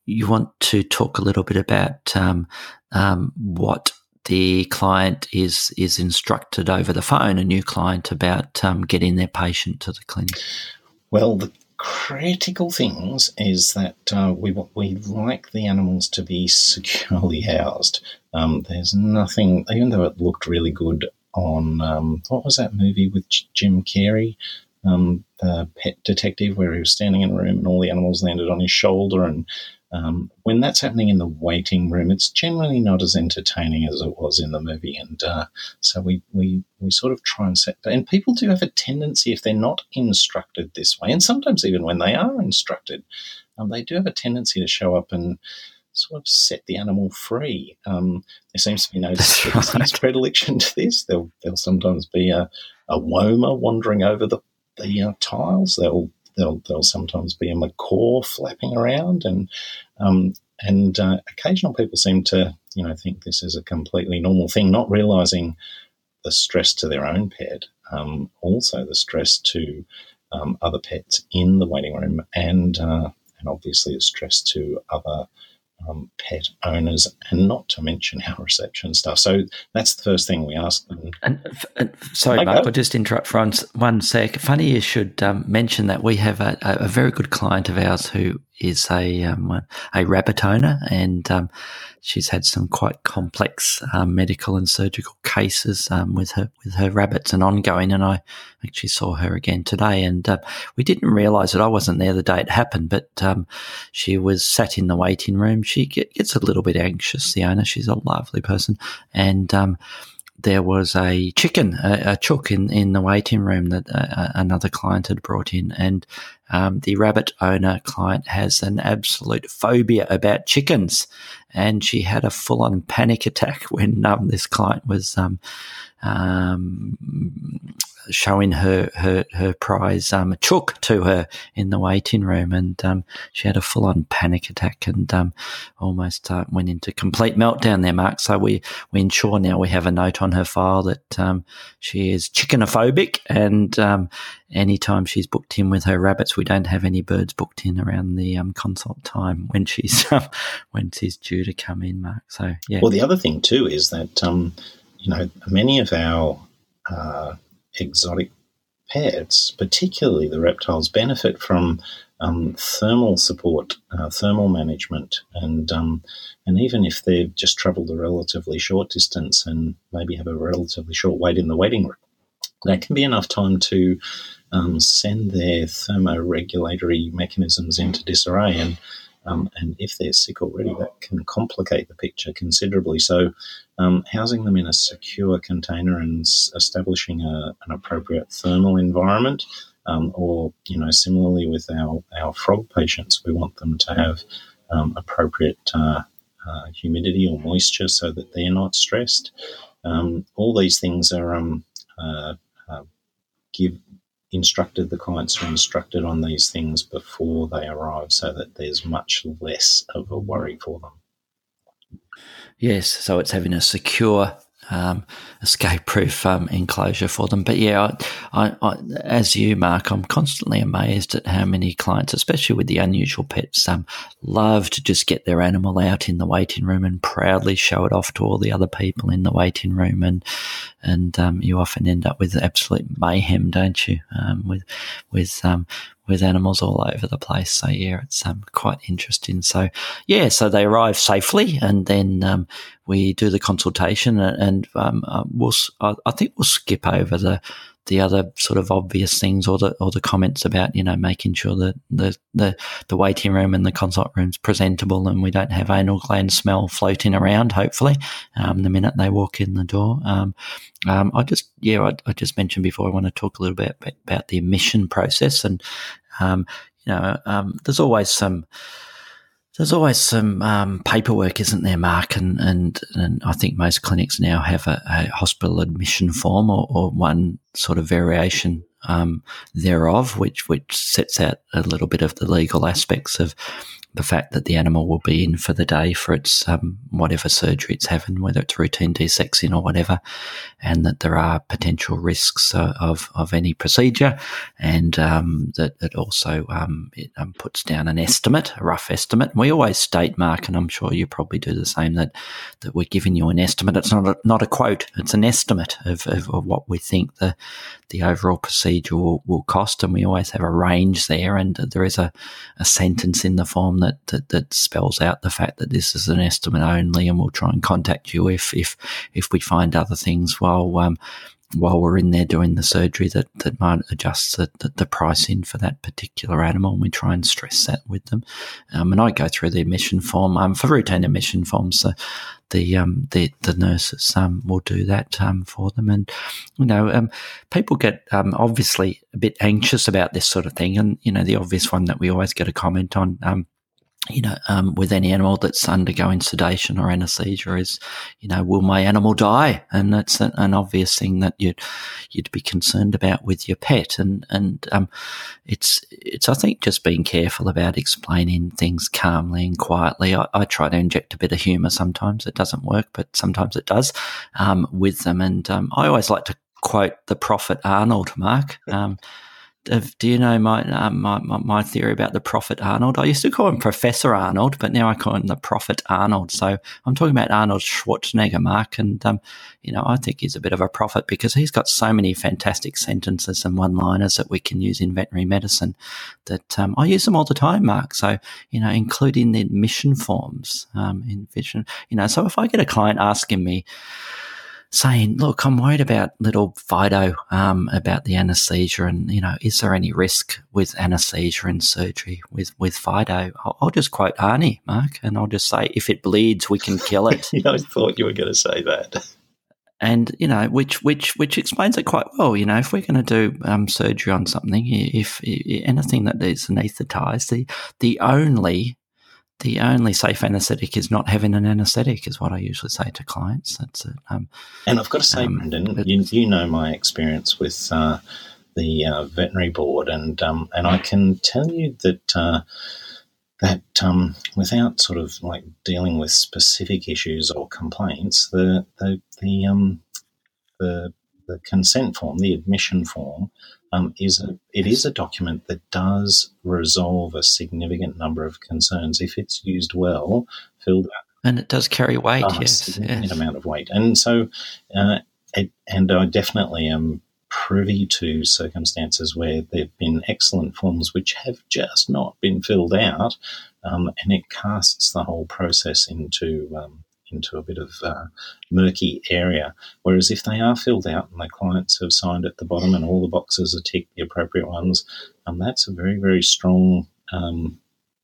you want to talk a little bit about um, um, what the client is is instructed over the phone, a new client, about um, getting their patient to the clinic. Well, the critical things is that uh, we we like the animals to be securely housed. Um, there's nothing, even though it looked really good on um, what was that movie with Jim Carrey, um, the pet detective, where he was standing in a room and all the animals landed on his shoulder and um, when that's happening in the waiting room, it's generally not as entertaining as it was in the movie, and uh, so we, we we sort of try and set. And people do have a tendency, if they're not instructed this way, and sometimes even when they are instructed, um, they do have a tendency to show up and sort of set the animal free. Um, there seems to be no right. predilection to this. There'll, there'll sometimes be a, a woma wandering over the the uh, tiles. They'll There'll, there'll sometimes be a macaw flapping around, and um, and uh, occasional people seem to you know think this is a completely normal thing, not realizing the stress to their own pet, um, also the stress to um, other pets in the waiting room, and uh, and obviously the stress to other um, pet owners, and not to mention our reception staff. So that's the first thing we ask them. And, and sorry, Mark, I'll just interrupt for one sec. Funny you should um, mention that we have a, a, very good client of ours who is a um, a rabbit owner, and um, she's had some quite complex um, medical and surgical cases um, with her with her rabbits and ongoing. And I actually saw her again today, and uh, we didn't realise that I wasn't there the day it happened, but um, she was sat in the waiting room. She gets a little bit anxious. The owner, she's a lovely person, and um, there was a chicken, a, a, chook in, in the waiting room that uh, another client had brought in. And um, the rabbit owner client has an absolute phobia about chickens. And she had a full on panic attack when um, this client was um, um showing her her her prize um, chook to her in the waiting room, and um, she had a full on panic attack and um, almost uh, went into complete meltdown there, Mark. So we we ensure now we have a note on her file that um, she is chickenophobic, and um, anytime she's booked in with her rabbits, we don't have any birds booked in around the um, consult time when she's when she's due to come in, Mark. So yeah. Well, the other thing too is that you know many of our uh, exotic pets, particularly the reptiles, benefit from um, thermal support, uh, thermal management, and um, and even if they've just travelled a relatively short distance and maybe have a relatively short wait in the waiting room, that can be enough time to um, send their thermoregulatory mechanisms into disarray and um, and if they're sick already, that can complicate the picture considerably. So, um, housing them in a secure container and s- establishing a, an appropriate thermal environment, um, or you know, similarly with our, our frog patients, we want them to have um, appropriate uh, uh, humidity or moisture so that they're not stressed. Um, all these things are um, uh, uh, give instructed, the clients are instructed on these things before they arrive so that there's much less of a worry for them. Yes, so it's having a secure um, escape proof um, enclosure for them. But yeah, I, I, I, as you, Mark, I'm constantly amazed at how many clients, especially with the unusual pets, um, love to just get their animal out in the waiting room and proudly show it off to all the other people in the waiting room. And and um, you often end up with absolute mayhem, don't you? Um, with with um, with animals all over the place. So yeah, it's um, quite interesting. So yeah, so they arrive safely, and then um, we do the consultation, and, and um, uh, we'll I, I think we'll skip over the the other sort of obvious things or the or the comments about you know making sure that the the, the waiting room and the consult room's presentable and we don't have anal gland smell floating around. Hopefully, um, the minute they walk in the door. Um, um, I just yeah I, I, just mentioned before I want to talk a little bit about the admission process and um, you know um, there's always some there's always some um, paperwork, isn't there, Mark? And, and, and I think most clinics now have a, a hospital admission form or, or, one sort of variation um, thereof, which which sets out a little bit of the legal aspects of the fact that the animal will be in for the day for its um, whatever surgery it's having, whether it's routine desexing or whatever, and that there are potential risks uh, of of any procedure, and um, that it also um, it um, puts down an estimate, a rough estimate. We always state, Mark, and I'm sure you probably do the same, that that we're giving you an estimate. It's not a, not a quote; it's an estimate of, of, of what we think the the overall procedure will, will cost, and we always have a range there, and there is a, a sentence in the form that, that, that spells out the fact that this is an estimate only, and we'll try and contact you if if if we find other things while um, while we're in there doing the surgery that, that might adjust the, the, the pricing for that particular animal. And we try and stress that with them. Um, and I go through the admission form um, for routine admission forms. So the um, the, the nurses um, will do that um, for them. And you know, um, people get um, obviously a bit anxious about this sort of thing. And you know, the obvious one that we always get a comment on um, you know, um, with any animal that's undergoing sedation or anesthesia is, you know, will my animal die? And that's an, an obvious thing that you'd you'd be concerned about with your pet. And and um, it's it's I think just being careful about explaining things calmly and quietly. I, I try to inject a bit of humour sometimes. It doesn't work, but sometimes it does um, with them. And um, I always like to quote the prophet Arnold, Mark. Um, do you know my, um, my, my my theory about the Prophet Arnold? I used to call him Professor Arnold, but now I call him the Prophet Arnold. So I'm talking about Arnold Schwarzenegger, Mark, and um, you know I think he's a bit of a prophet because he's got so many fantastic sentences and one-liners that we can use in veterinary medicine. That um, I use them all the time, Mark. So you know, including the admission forms um, in vision. You know, so if I get a client asking me saying, "Look, I'm worried about little Fido um, about the anaesthesia, and you know, is there any risk with anaesthesia and surgery with with Fido?" I'll, I'll, just quote Arnie, Mark, and I'll just say, "If it bleeds, we can kill it." I thought you were going to say that. And you know, which which which explains it quite well. You know, if we're going to do um, surgery on something, if, if anything that is anaesthetized, the the only the only safe anaesthetic is not having an anaesthetic, is what I usually say to clients. That's it. Um, and I've got to say, um, Brendan, you, you know my experience with uh, the uh, veterinary board, and um, and I can tell you that uh, that um, without sort of like dealing with specific issues or complaints, the the the um, the, the consent form, the admission form, um, is a, it is a document that does resolve a significant number of concerns if it's used well, filled out. And it does carry weight, a yes, significant yes. amount of weight. And so, uh, it, and I definitely am privy to circumstances where there have been excellent forms which have just not been filled out, um, and it casts the whole process into um, into a bit of uh, murky area. Whereas if they are filled out and the clients have signed at the bottom and all the boxes are ticked, the appropriate ones, um, that's a very, very strong um,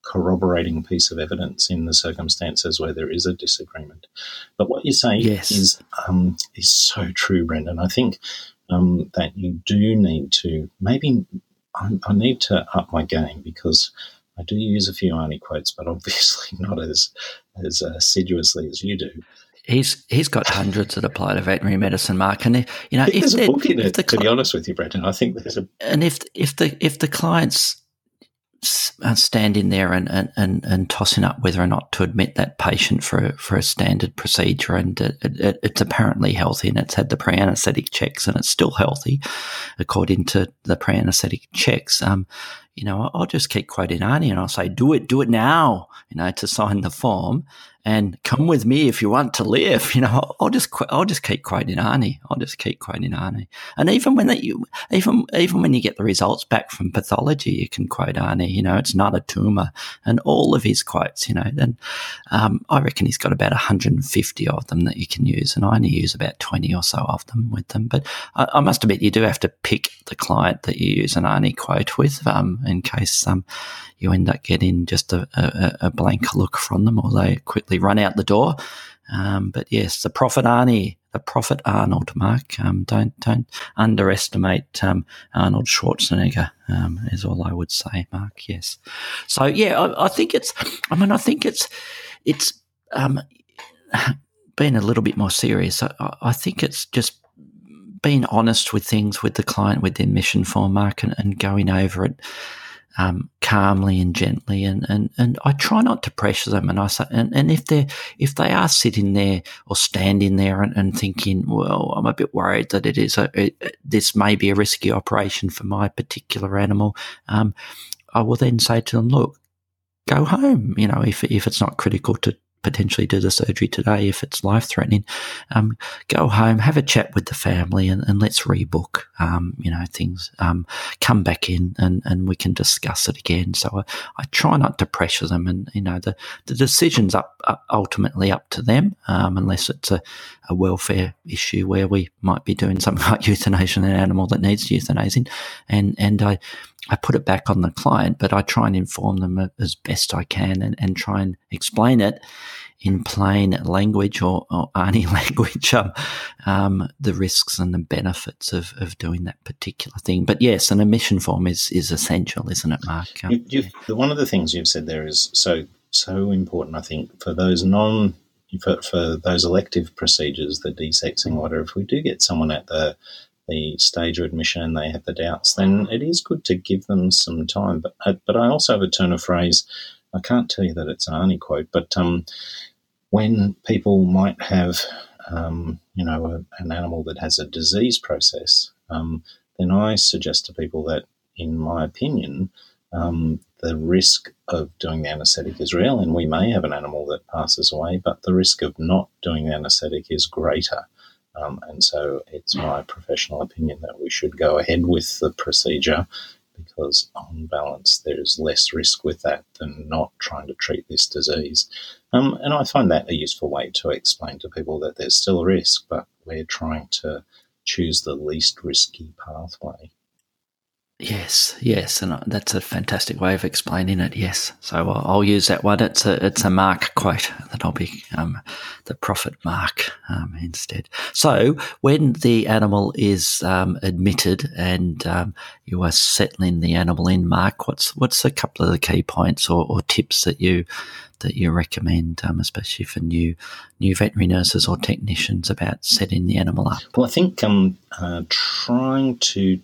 corroborating piece of evidence in the circumstances where there is a disagreement. But what you say yes. is um, is so true, Brendan. I think um, that you do need to maybe I, I need to up my game because I do use a few Arnie quotes, but obviously not as as assiduously as you do. He's he's got hundreds that apply to veterinary medicine, Mark. And if, you know, if there's a book in it, the, to be honest with you, Brendan, I think there's a. And if if the if the clients uh, standing there and, and, and, and, tossing up whether or not to admit that patient for for a standard procedure, and it, it, it's apparently healthy, and it's had the pre anaesthetic checks, and it's still healthy, according to the pre anaesthetic checks. Um, you know, I'll just keep quoting Arnie, and I'll say, "Do it, do it now," you know, to sign the form, and come with me if you want to live. You know, I'll just I'll just keep quoting Arnie. I'll just keep quoting Arnie. And even when that you even even when you get the results back from pathology, you can quote Arnie. You know, it's not a tumor, and all of his quotes. You know, and um, I reckon he's got about 150 of them that you can use, and I only use about 20 or so of them with them. But I, I must admit, you do have to pick the client that you use an Arnie quote with, um, in case um, you end up getting just a, a, a blank look from them, or they quickly run out the door. Um, but yes, the Prophet Arnie, the Prophet Arnold, Mark. Um, don't don't underestimate um, Arnold Schwarzenegger. Um, is all I would say, Mark. Yes. So yeah, I, I think it's. I mean, I think it's it's um, being a little bit more serious. I, I, think it's just being honest with things with the client with their mission Mark, and, and going over it um, calmly and gently, and, and, and I try not to pressure them. And I say, and, and if they if they are sitting there or standing there and, and thinking, well, I'm a bit worried that it is a it, this may be a risky operation for my particular animal, um, I will then say to them, look, go home. You know, if if it's not critical to potentially do the surgery today if it's life threatening. Um, go home, have a chat with the family, and, and let's rebook. Um, you know things. Um, come back in, and, and we can discuss it again. So I, I try not to pressure them, and you know the the decision's up, up ultimately up to them, um, unless it's a, a welfare issue where we might be doing something like euthanasia an animal that needs euthanizing, and and I. I put it back on the client, but I try and inform them as best I can and, and try and explain it in plain language or, or any language um, um, the risks and the benefits of, of doing that particular thing. But yes, an admission form is, is essential, isn't it, Mark? You, one of the things you've said there is so so important, I think, for those non for, for those elective procedures, the desexing order. If we do get someone at the the stage of admission and they have the doubts, then it is good to give them some time. But uh, but I also have a turn of phrase. I can't tell you that it's an Arnie quote, but um, when people might have, um, you know, a, an animal that has a disease process, um, then I suggest to people that in my opinion, um, the risk of doing the anaesthetic is real, and we may have an animal that passes away, but the risk of not doing the anaesthetic is greater. Um, and so it's my professional opinion that we should go ahead with the procedure because, on balance, there's less risk with that than not trying to treat this disease. Um, and I find that a useful way to explain to people that there's still a risk, but we're trying to choose the least risky pathway. Yes, yes, and uh, that's a fantastic way of explaining it. Yes, so I'll use that one. It's a it's a mark quote that I'll be um, the prophet mark um, instead. So when the animal is um, admitted and um, you are settling the animal in, Mark, what's what's a couple of the key points or, or tips that you that you recommend, um, especially for new new veterinary nurses or technicians about setting the animal up? Well, I think um, uh, trying to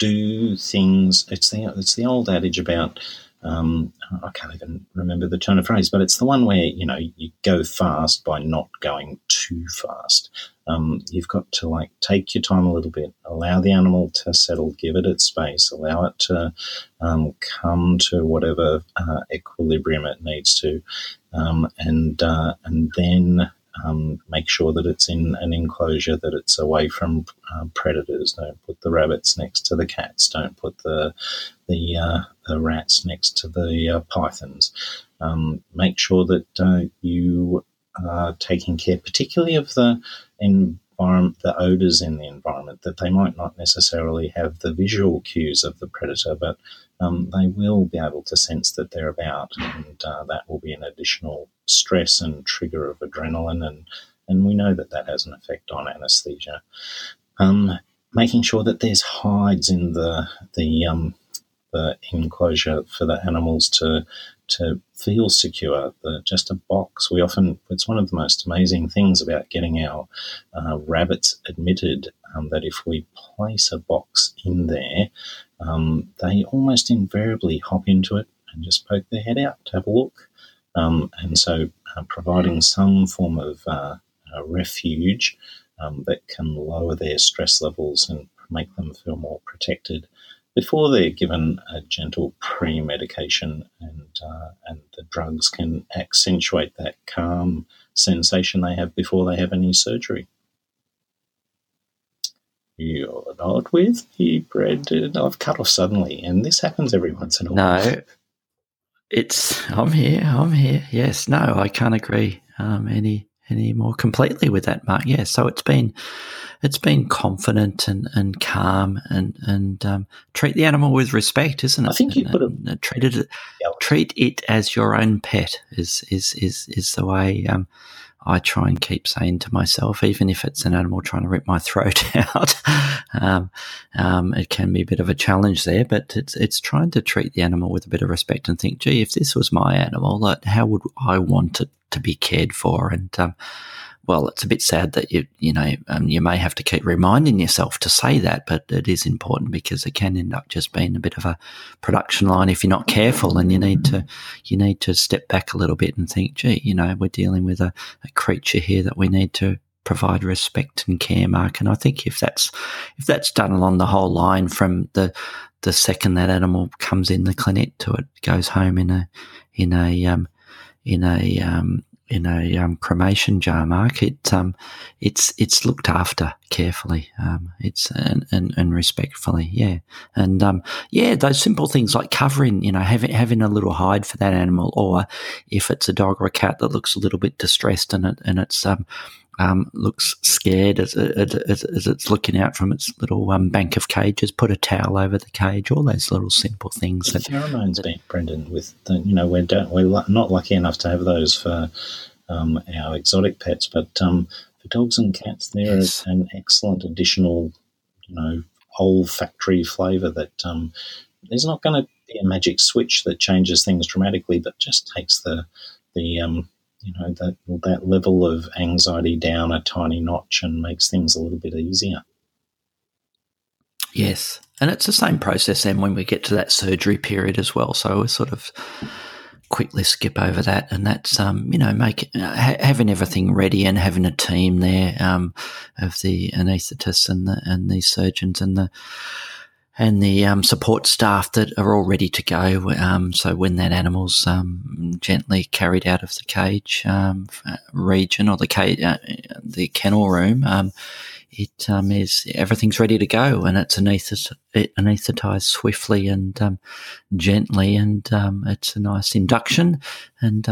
do things. It's the it's the old adage about um, I can't even remember the turn of phrase, but it's the one where you know you go fast by not going too fast. Um, you've got to like take your time a little bit, allow the animal to settle, give it its space, allow it to um, come to whatever uh, equilibrium it needs to, um, and uh, and then um, make sure that it's in an enclosure, that it's away from uh, predators. Don't put the rabbits next to the cats. Don't put the the, uh, the rats next to the uh, pythons. Um, make sure that uh, you are taking care, particularly of the environment, the odors in the environment. That they might not necessarily have the visual cues of the predator, but um, they will be able to sense that they're about, and uh, that will be an additional stress and trigger of adrenaline, and and we know that that has an effect on anesthesia. Um, making sure that there's hides in the the um, the enclosure for the animals to to feel secure. The, just a box. We often it's one of the most amazing things about getting our uh, rabbits admitted um, that if we place a box in there, um, they almost invariably hop into it and just poke their head out to have a look. Um, and so, uh, providing some form of uh, refuge um, that can lower their stress levels and make them feel more protected before they're given a gentle pre-medication and uh, and the drugs can accentuate that calm sensation they have before they have any surgery. You're not with me, Brendan. I've cut off suddenly, and this happens every once in a while. No, it's I'm here. I'm here. Yes. No, I can't agree um, any any more completely with that, Mark. Yeah. So it's been it's been confident and, and calm and and um, treat the animal with respect, isn't it? I think you put it uh, treat it treat it as your own pet is is is is the way um, I try and keep saying to myself, even if it's an animal trying to rip my throat out, um, um, it can be a bit of a challenge there. But it's it's trying to treat the animal with a bit of respect and think, gee, if this was my animal, how would I want it to be cared for? And um, well, it's a bit sad that you you know um, you may have to keep reminding yourself to say that, but it is important because it can end up just being a bit of a production line if you're not careful, and you need to you need to step back a little bit and think, gee, you know, we're dealing with a, a creature here that we need to provide respect and care, Mark. And I think if that's if that's done along the whole line from the the second that animal comes in the clinic to it goes home in a in a um, in a um, in a um, cremation jar, Mark. It um, it's it's looked after carefully. Um, it's and, and, and respectfully, yeah. And um, yeah, those simple things like covering, you know, having having a little hide for that animal, or if it's a dog or a cat that looks a little bit distressed and it and it's um, um, looks scared as, as, as, it's looking out from its little um, bank of cages. Put a towel over the cage. All those little simple things. The that, pheromones, that, Brendan. With the, you know, we're we're not lucky enough to have those for um, our exotic pets, but um, for dogs and cats, they're yes. an excellent additional, you know, olfactory flavour that um, there's not going to be a magic switch that changes things dramatically, but just takes the the um, you know that that level of anxiety down a tiny notch and makes things a little bit easier. Yes, and it's the same process then when we get to that surgery period as well. So we're sort of quickly skip over that, and that's um, you know make ha- having everything ready and having a team there um, of the anaesthetists and the and the surgeons and the and the um, support staff that are all ready to go. Um, so when that animal's um, gently carried out of the cage um, region or the cage, uh, the kennel room, um, it um, is everything's ready to go, and it's anaesthetized swiftly and gently, and it's a nice induction. And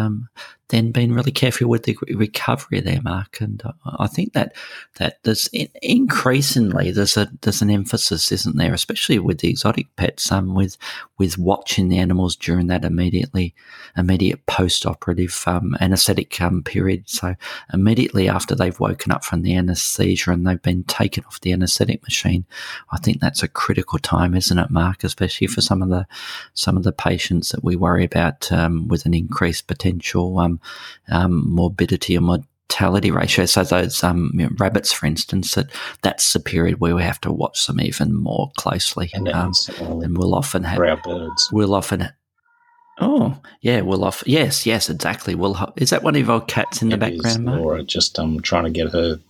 then being really careful with the recovery there, Mark. And I think that that there's increasingly there's a there's an emphasis, isn't there, especially with the exotic pets, um, with with watching the animals during that immediately immediate post operative um, anaesthetic um, period. So immediately after they've woken up from the anaesthesia and they've been taken off the anaesthetic machine, I think that's a critical time, isn't it, Mark? Especially for some of the some of the patients that we worry about um, with an increased potential um, um, morbidity or mortality ratio. So those um, you know, rabbits, for instance, that that's the period where we have to watch them even more closely, and, um, and we'll often have our birds. We'll often. Oh yeah, we'll off. Yes, yes, exactly. We'll. Is that one of our cats in the it background, Laura? Just um, trying to get her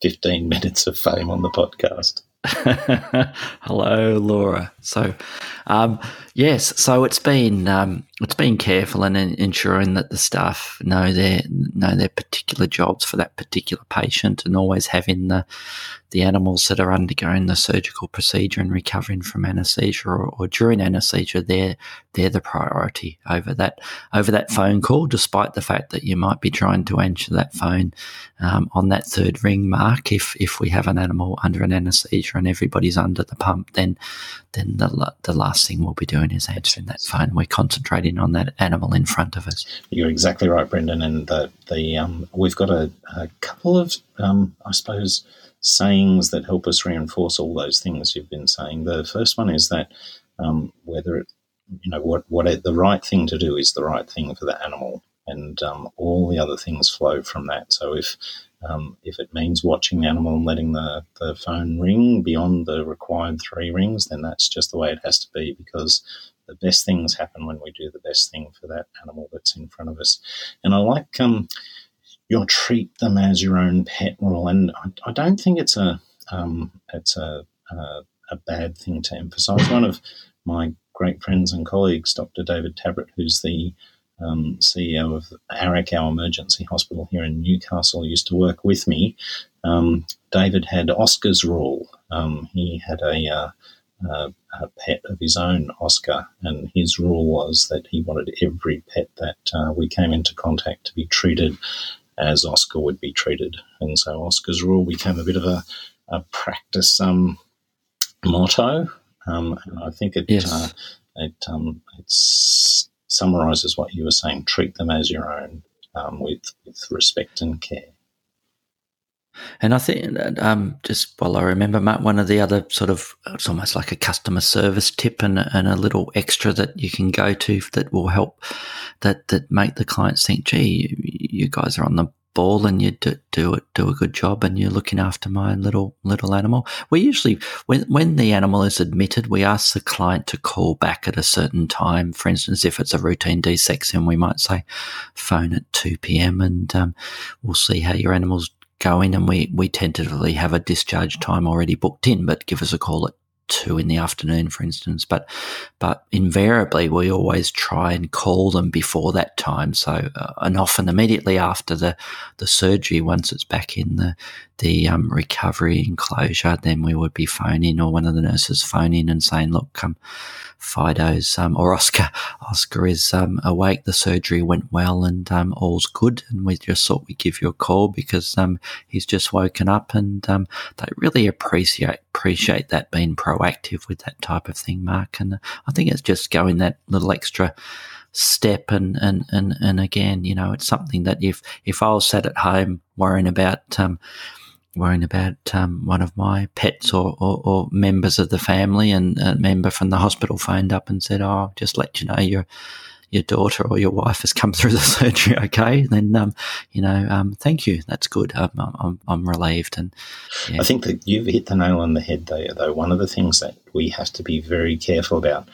fifteen minutes of fame on the podcast. Hello, Laura. So, um, yes, so it's been um, it's been careful and in ensuring that the staff know their know their particular jobs for that particular patient, and always having the the animals that are undergoing the surgical procedure and recovering from anaesthesia or, or during anaesthesia. They're they're the priority over that over that phone call, despite the fact that you might be trying to answer that phone um, on that third ring mark. If if we have an animal under an anaesthesia and everybody's under the pump, then then the the last thing we'll be doing is answering that phone. We're concentrating on that animal in front of us. You're exactly right, Brendan. And the, the um, we've got a, a couple of, um, I suppose, sayings that help us reinforce all those things you've been saying. The first one is that um, whether it, you know what what it, the right thing to do is the right thing for the animal, and um, all the other things flow from that. So if um, if it means watching the animal and letting the, the phone ring beyond the required three rings, then that's just the way it has to be because the best things happen when we do the best thing for that animal that's in front of us. And I like um, your treat them as your own pet rule, and I, I don't think it's a um, it's a, a, a bad thing to emphasise. One of my great friends and colleagues, Dr. David Tabrett, who's the um, CEO of our emergency hospital here in Newcastle, used to work with me. Um, David had Oscar's rule. Um, he had a, uh, uh, a, pet of his own, Oscar, and his rule was that he wanted every pet that uh, we came into contact to be treated as Oscar would be treated. And so Oscar's rule became a bit of a, a practice um, motto. Um, I think it yes. uh, it um, it's summarizes what you were saying. Treat them as your own um, with, with respect and care. And I think um, just while I remember, Matt, one of the other sort of it's almost like a customer service tip and, and a little extra that you can go to that will help that that make the clients think, gee, you, you guys are on the ball and you do, do it do a good job and you're looking after my little little animal. We usually when when the animal is admitted, we ask the client to call back at a certain time. For instance, if it's a routine desexing, we might say phone at two p.m. and um, we'll see how your animal's going. And we we tentatively have a discharge time already booked in, but give us a call at two in the afternoon, for instance. But but invariably, we always try and call them before that time. So uh, and often immediately after the the surgery, once it's back in the the um, recovery enclosure, then we would be phoning or one of the nurses phoning and saying, "Look, come." Um, Fido's um, or Oscar. Oscar is um, awake. The surgery went well and um, all's good. And we just thought we'd give you a call because um, he's just woken up, and um, they really appreciate appreciate that being proactive with that type of thing, Mark. And I think it's just going that little extra step and and and and again you know it's something that if if I was sat at home worrying about um, worrying about um, one of my pets or, or, or, members of the family, and a member from the hospital phoned up and said, "Oh, just let you know your your daughter or your wife has come through the surgery okay." Then, um, you know, um, thank you. That's good. I'm, I'm, I'm relieved. And yeah. I think that you've hit the nail on the head there. Though one of the things that we have to be very careful about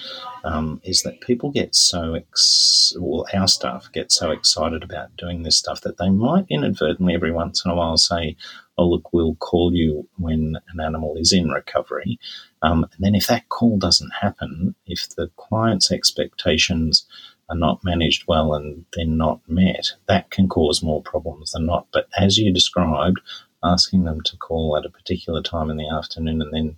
um, is that people get so ex- well, our staff get so excited about doing this stuff that they might inadvertently every once in a while say, oh, look, we'll call you when an animal is in recovery. Um, and then if that call doesn't happen, if the client's expectations are not managed well and they're not met, that can cause more problems than not. But as you described, asking them to call at a particular time in the afternoon and then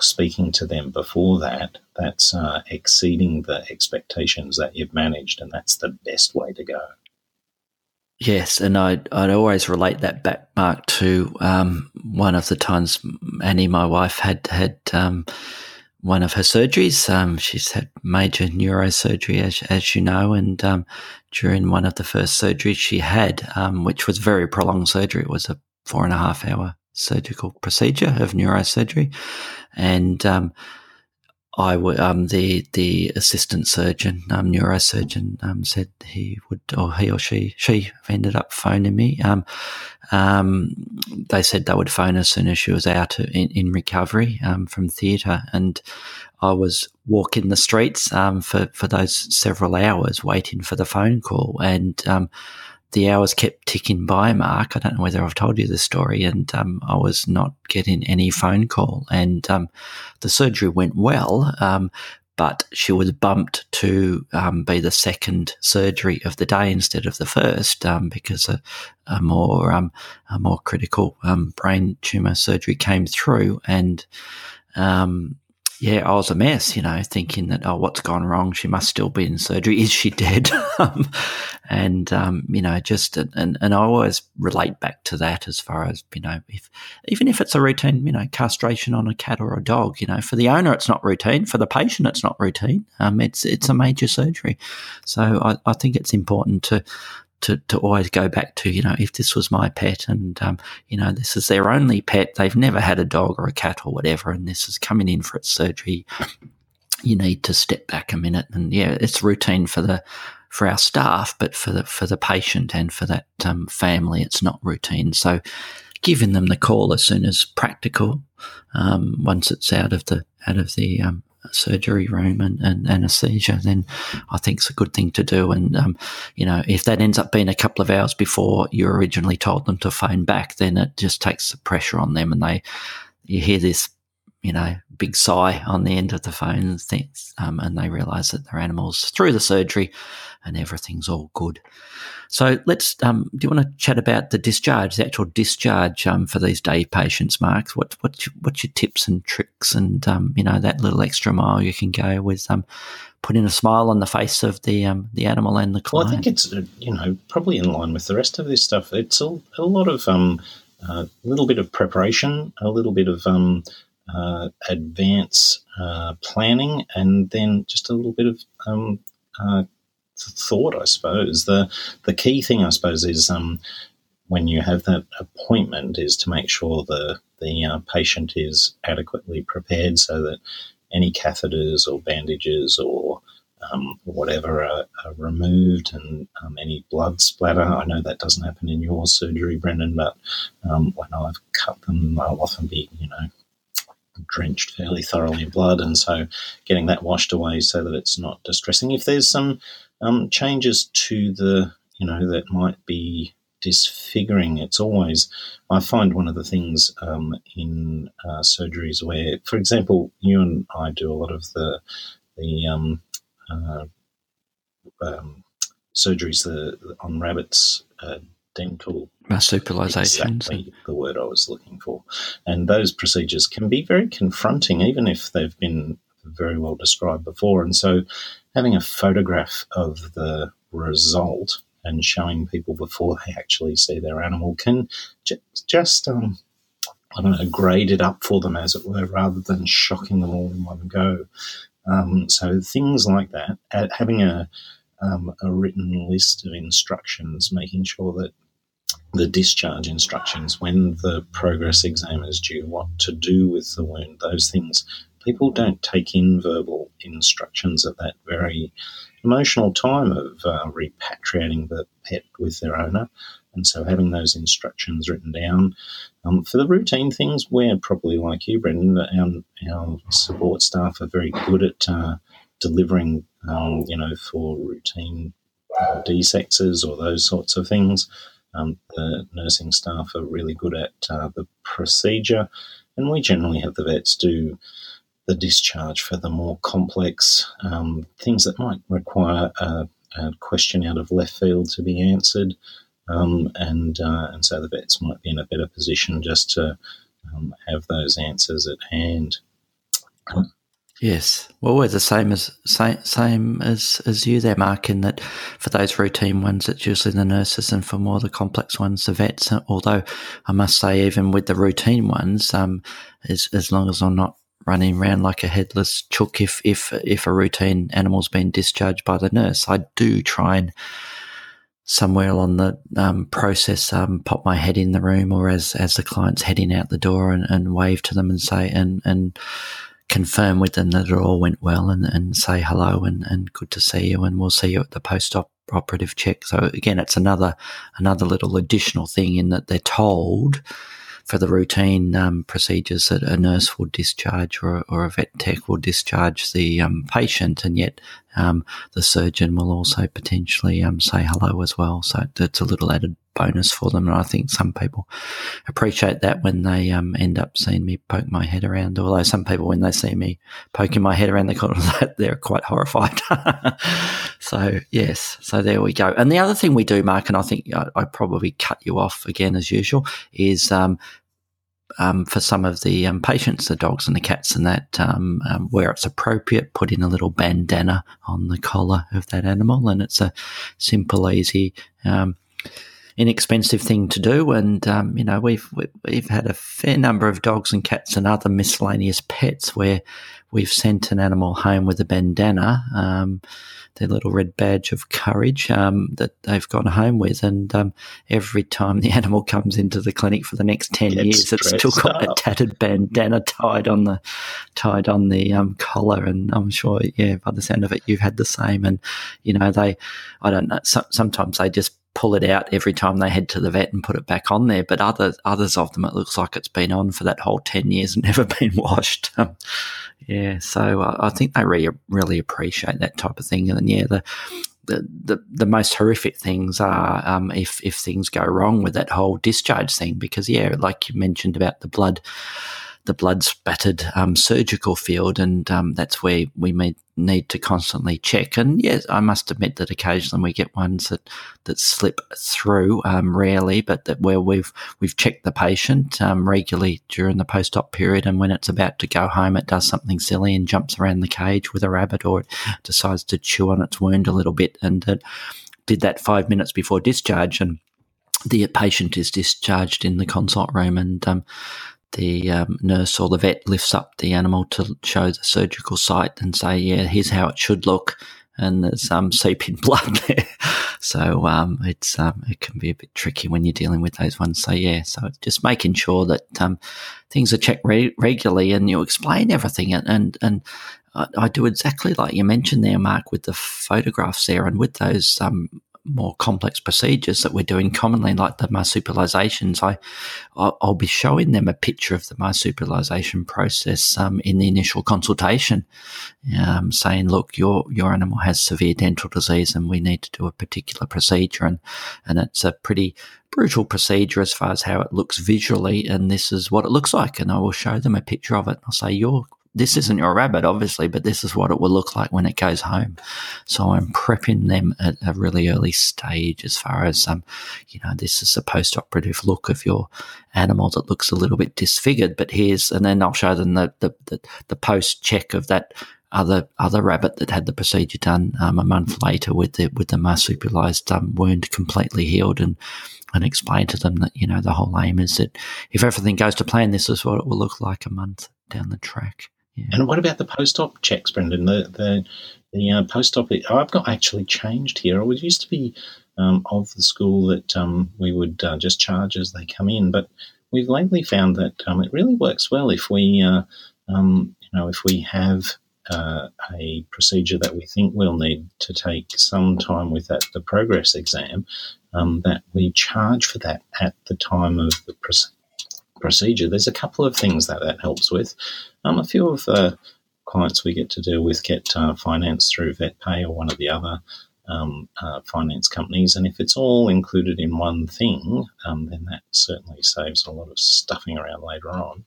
speaking to them before that, that's uh, exceeding the expectations that you've managed, and that's the best way to go. Yes, and I'd, I'd always relate that back, Mark, to um, one of the times Annie, my wife, had had um, one of her surgeries. Um, she's had major neurosurgery, as, as you know, and um, during one of the first surgeries she had, um, which was very prolonged surgery, it was a four and a half hour surgical procedure of neurosurgery, and um, I would, um, the the assistant surgeon, um, neurosurgeon, um, said he would, or he or she, she ended up phoning me. Um, um, they said they would phone as soon as she was out in, in recovery um, from theatre, and I was walking the streets um, for for those several hours waiting for the phone call, and um, the hours kept ticking by, Mark. I don't know whether I've told you the story, and um, I was not getting any phone call. And um, the surgery went well, um, but she was bumped to um, be the second surgery of the day instead of the first um, because a, a more um, a more critical brain tumor surgery came through, and yeah, I was a mess, you know, thinking that, oh, what's gone wrong? She must still be in surgery. Is she dead? Um, and, um, you know, just, and, and I always relate back to that as far as, you know, if, even if it's a routine, you know, castration on a cat or a dog, you know, for the owner, it's not routine. For the patient, it's not routine. Um, it's, it's a major surgery. So I, I think it's important to, to, to always go back to, you know, if this was my pet and, um, you know, this is their only pet, they've never had a dog or a cat or whatever, and this is coming in for its surgery, you need to step back a minute. And yeah, it's routine for the, for our staff, but for the, for the patient and for that um, family, it's not routine. So giving them the call as soon as practical, um, once it's out of the, out of the, um, surgery room and, and anesthesia, then I think it's a good thing to do. And, um, you know, if that ends up being a couple of hours before you originally told them to phone back, then it just takes the pressure on them and they, you hear this, you know, big sigh on the end of the phone and, things, um, and they realize that their animal's through the surgery and everything's all good. So let's. Um, do you want to chat about the discharge, the actual discharge um, for these day patients, Mark? What what's your, what's your tips and tricks, and um, you know that little extra mile you can go with um, putting a smile on the face of the um, the animal and the client? Well, I think it's uh, you know probably in line with the rest of this stuff. It's a, a lot of um, a little bit of preparation, a little bit of um, uh, advance uh, planning, and then just a little bit of um, uh, thought, I suppose. The the key thing, I suppose, is um, when you have that appointment, is to make sure the the uh, patient is adequately prepared, so that any catheters or bandages or um, whatever are, are, removed and um, any blood splatter. I know that doesn't happen in your surgery, Brendan, but um, when I've cut them, I'll often be, you know, drenched fairly thoroughly in blood, and so getting that washed away so that it's not distressing. If there's some um, changes to the, you know, that might be disfiguring. It's always, I find one of the things um, in uh, surgeries where, for example, you and I do a lot of the, the um, uh, um, surgeries the, on rabbits, uh, dental marsupialization. Exactly the word I was looking for. And those procedures can be very confronting, even if they've been very well described before. And so having a photograph of the result and showing people before they actually see their animal can j- just, um, I don't know, grade it up for them, as it were, rather than shocking them all in one go. Um, so things like that, having a, um, a written list of instructions, making sure that the discharge instructions, when the progress exam is due, what to do with the wound, those things people don't take in verbal instructions at that very emotional time of uh, repatriating the pet with their owner. And so having those instructions written down. Um, for the routine things, we're probably like you, Brendan, our, our support staff are very good at uh, delivering, um, you know, for routine uh, desexes or those sorts of things. Um, the nursing staff are really good at uh, the procedure, and we generally have the vets do the discharge for the more complex um, things that might require a, a, question out of left field to be answered. Um, and uh, and so the vets might be in a better position just to um, have those answers at hand. Yes, well, we're the same as same, same as as you there, Mark. In that, for those routine ones, it's usually the nurses, and for more the complex ones, the vets. Although I must say, even with the routine ones, um, as as long as I'm not running around like a headless chook, if if if a routine animal's been discharged by the nurse, I do try and somewhere along the um, process um, pop my head in the room or as as the client's heading out the door and, and wave to them and say and and confirm with them that it all went well and, and say hello and, and good to see you and we'll see you at the post op operative check. So again, it's another another little additional thing in that they're told for the routine um, procedures that a nurse will discharge or, or a vet tech will discharge the um, patient, and yet um, the surgeon will also potentially um, say hello as well. So it's a little added bonus for them. And I think some people appreciate that when they um, end up seeing me poke my head around. Although some people, when they see me poking my head around the corner they're quite horrified. so, yes, so there we go. And the other thing we do, Mark, and I think I, I probably cut you off again as usual, is um, um, for some of the um, patients, the dogs and the cats, and that um, um, where it's appropriate, put in a little bandana on the collar of that animal, and it's a simple, easy um, inexpensive thing to do. And um, you know, we've we've had a fair number of dogs and cats and other miscellaneous pets where we've sent an animal home with a bandana, um, their little red badge of courage um, that they've gone home with. And um, every time the animal comes into the clinic for the next ten years, it's still got up. a tattered bandana tied on the tied on the um, collar. And I'm sure, yeah, by the sound of it, you've had the same. And you know, they, I don't know, so, sometimes they just pull it out every time they head to the vet and put it back on there. But other others of them, it looks like it's been on for that whole ten years and never been washed. Yeah, so uh, I think they really really appreciate that type of thing. And yeah, the the, the, the most horrific things are um, if if things go wrong with that whole discharge thing because yeah, like you mentioned about the blood the blood spattered um, surgical field, and um, that's where we may, need to constantly check. And yes, I must admit that occasionally we get ones that that slip through, um, rarely, but that where we've we've checked the patient um, regularly during the post op period, and when it's about to go home, it does something silly and jumps around the cage with a rabbit, or it decides to chew on its wound a little bit, and it did that five minutes before discharge, and the patient is discharged in the consult room, and um, the um, nurse or the vet lifts up the animal to show the surgical site and say, "Yeah, here's how it should look." And there's um, seeping blood there, so um, it's um, it can be a bit tricky when you're dealing with those ones. So yeah, so just making sure that um, things are checked re- regularly and you explain everything and and, and I, I do exactly like you mentioned there, Mark, with the photographs there and with those um, more complex procedures that we're doing commonly, like the marsupializations, I, I'll be showing them a picture of the marsupialization process um, in the initial consultation, um, saying, "Look, your your animal has severe dental disease, and we need to do a particular procedure, and and it's a pretty brutal procedure as far as how it looks visually, and this is what it looks like." And I will show them a picture of it. I'll say, "Your this isn't your rabbit, obviously, but this is what it will look like when it goes home. So I'm prepping them at a really early stage as far as, um, you know, this is a post operative look of your animal that looks a little bit disfigured, but here's, and then I'll show them the, the, the, the post check of that other other rabbit that had the procedure done um, a month later with the with the marsupialized um, wound completely healed and and explain to them that you know the whole aim is that if everything goes to plan, this is what it will look like a month down the track. Yeah. And what about the post-op checks, Brendan? The the the uh, post-op. I've got actually changed here. It used to be um, of the school that um, we would uh, just charge as they come in, but we've lately found that um, it really works well if we, uh, um, you know, if we have uh, a procedure that we think we'll need to take some time with at the progress exam, um, that we charge for that at the time of the procedure. There's a couple of things that that helps with. Um, a few of the clients we get to deal with get uh, financed through VetPay or one of the other um, uh, finance companies. And if it's all included in one thing, um, then that certainly saves a lot of stuffing around later on.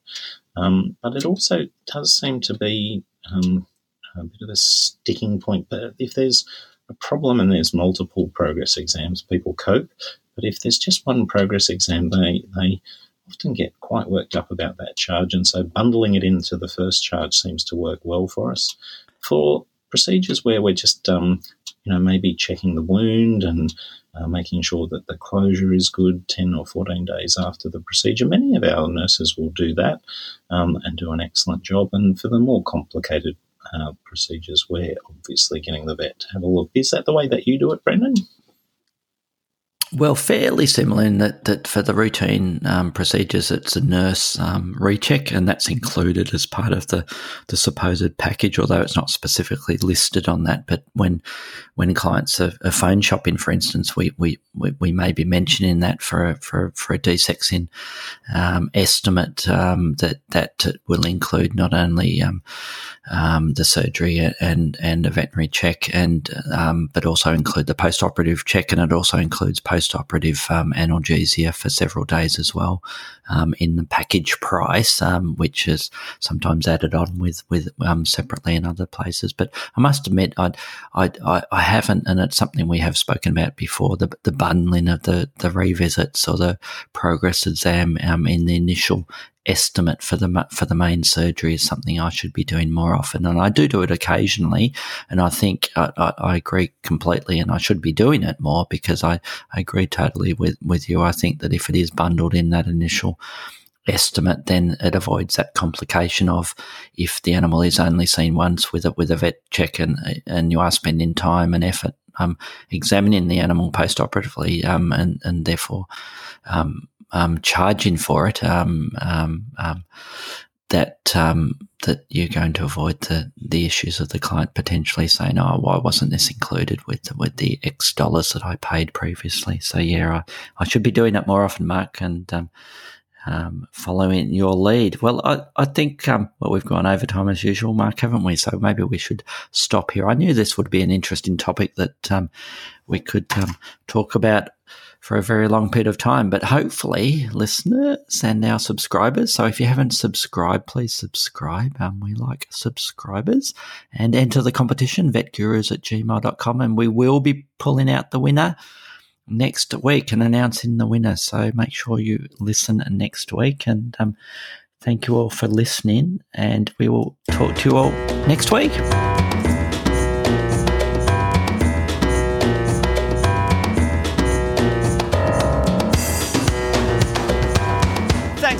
Um, but it also does seem to be um, a bit of a sticking point. But if there's a problem and there's multiple progress exams, people cope. But if there's just one progress exam, they, they often get quite worked up about that charge. And so bundling it into the first charge seems to work well for us. For procedures where we're just, um, you know, maybe checking the wound and uh, making sure that the closure is good 10 or 14 days after the procedure. Many of our nurses will do that um, and do an excellent job. And for the more complicated uh, procedures, we're obviously getting the vet to have a look. Is that the way that you do it, Brendan? Well, fairly similar in that, that for the routine um, procedures, it's a nurse um, recheck, and that's included as part of the, the supposed package, although it's not specifically listed on that. But when when clients are, are phone shopping, for instance, we, we, we, may be mentioning that for a, for, for a desexing um, estimate um, that that will include not only um, um, the surgery and and a veterinary check, and but also include the post-operative check, and it also includes post-operative um, analgesia for several days as well um, in the package price, um, which is sometimes added on with with um, separately in other places. But I must admit, I I I haven't, and it's something we have spoken about before. The the bundling of the the revisits or the progress exam in the initial estimate for the for the main surgery is something I should be doing more often, and I do do it occasionally. And I think I, I, I, agree completely, and I should be doing it more because I, I agree totally with with you. I think that if it is bundled in that initial estimate, then it avoids that complication of if the animal is only seen once with a with a vet check, and and you are spending time and effort um, examining the animal post operatively, um, and and therefore um, um, charging for it, um, um, um that um, that you're going to avoid the, the issues of the client potentially saying, "Oh, why wasn't this included with with the X dollars that I paid previously?" So yeah, I, I should be doing that more often, Mark, and um, following your lead. Well, I, I think um, well we've gone over time as usual, Mark, haven't we? So maybe we should stop here. I knew this would be an interesting topic that um, we could talk about for a very long period of time. But hopefully, listeners and now subscribers. So if you haven't subscribed, please subscribe. Um, we like subscribers and enter the competition, vetgurus at gmail.com. And we will be pulling out the winner next week and announcing the winner. So make sure you listen next week. And um, thank you all for listening. And we will talk to you all next week.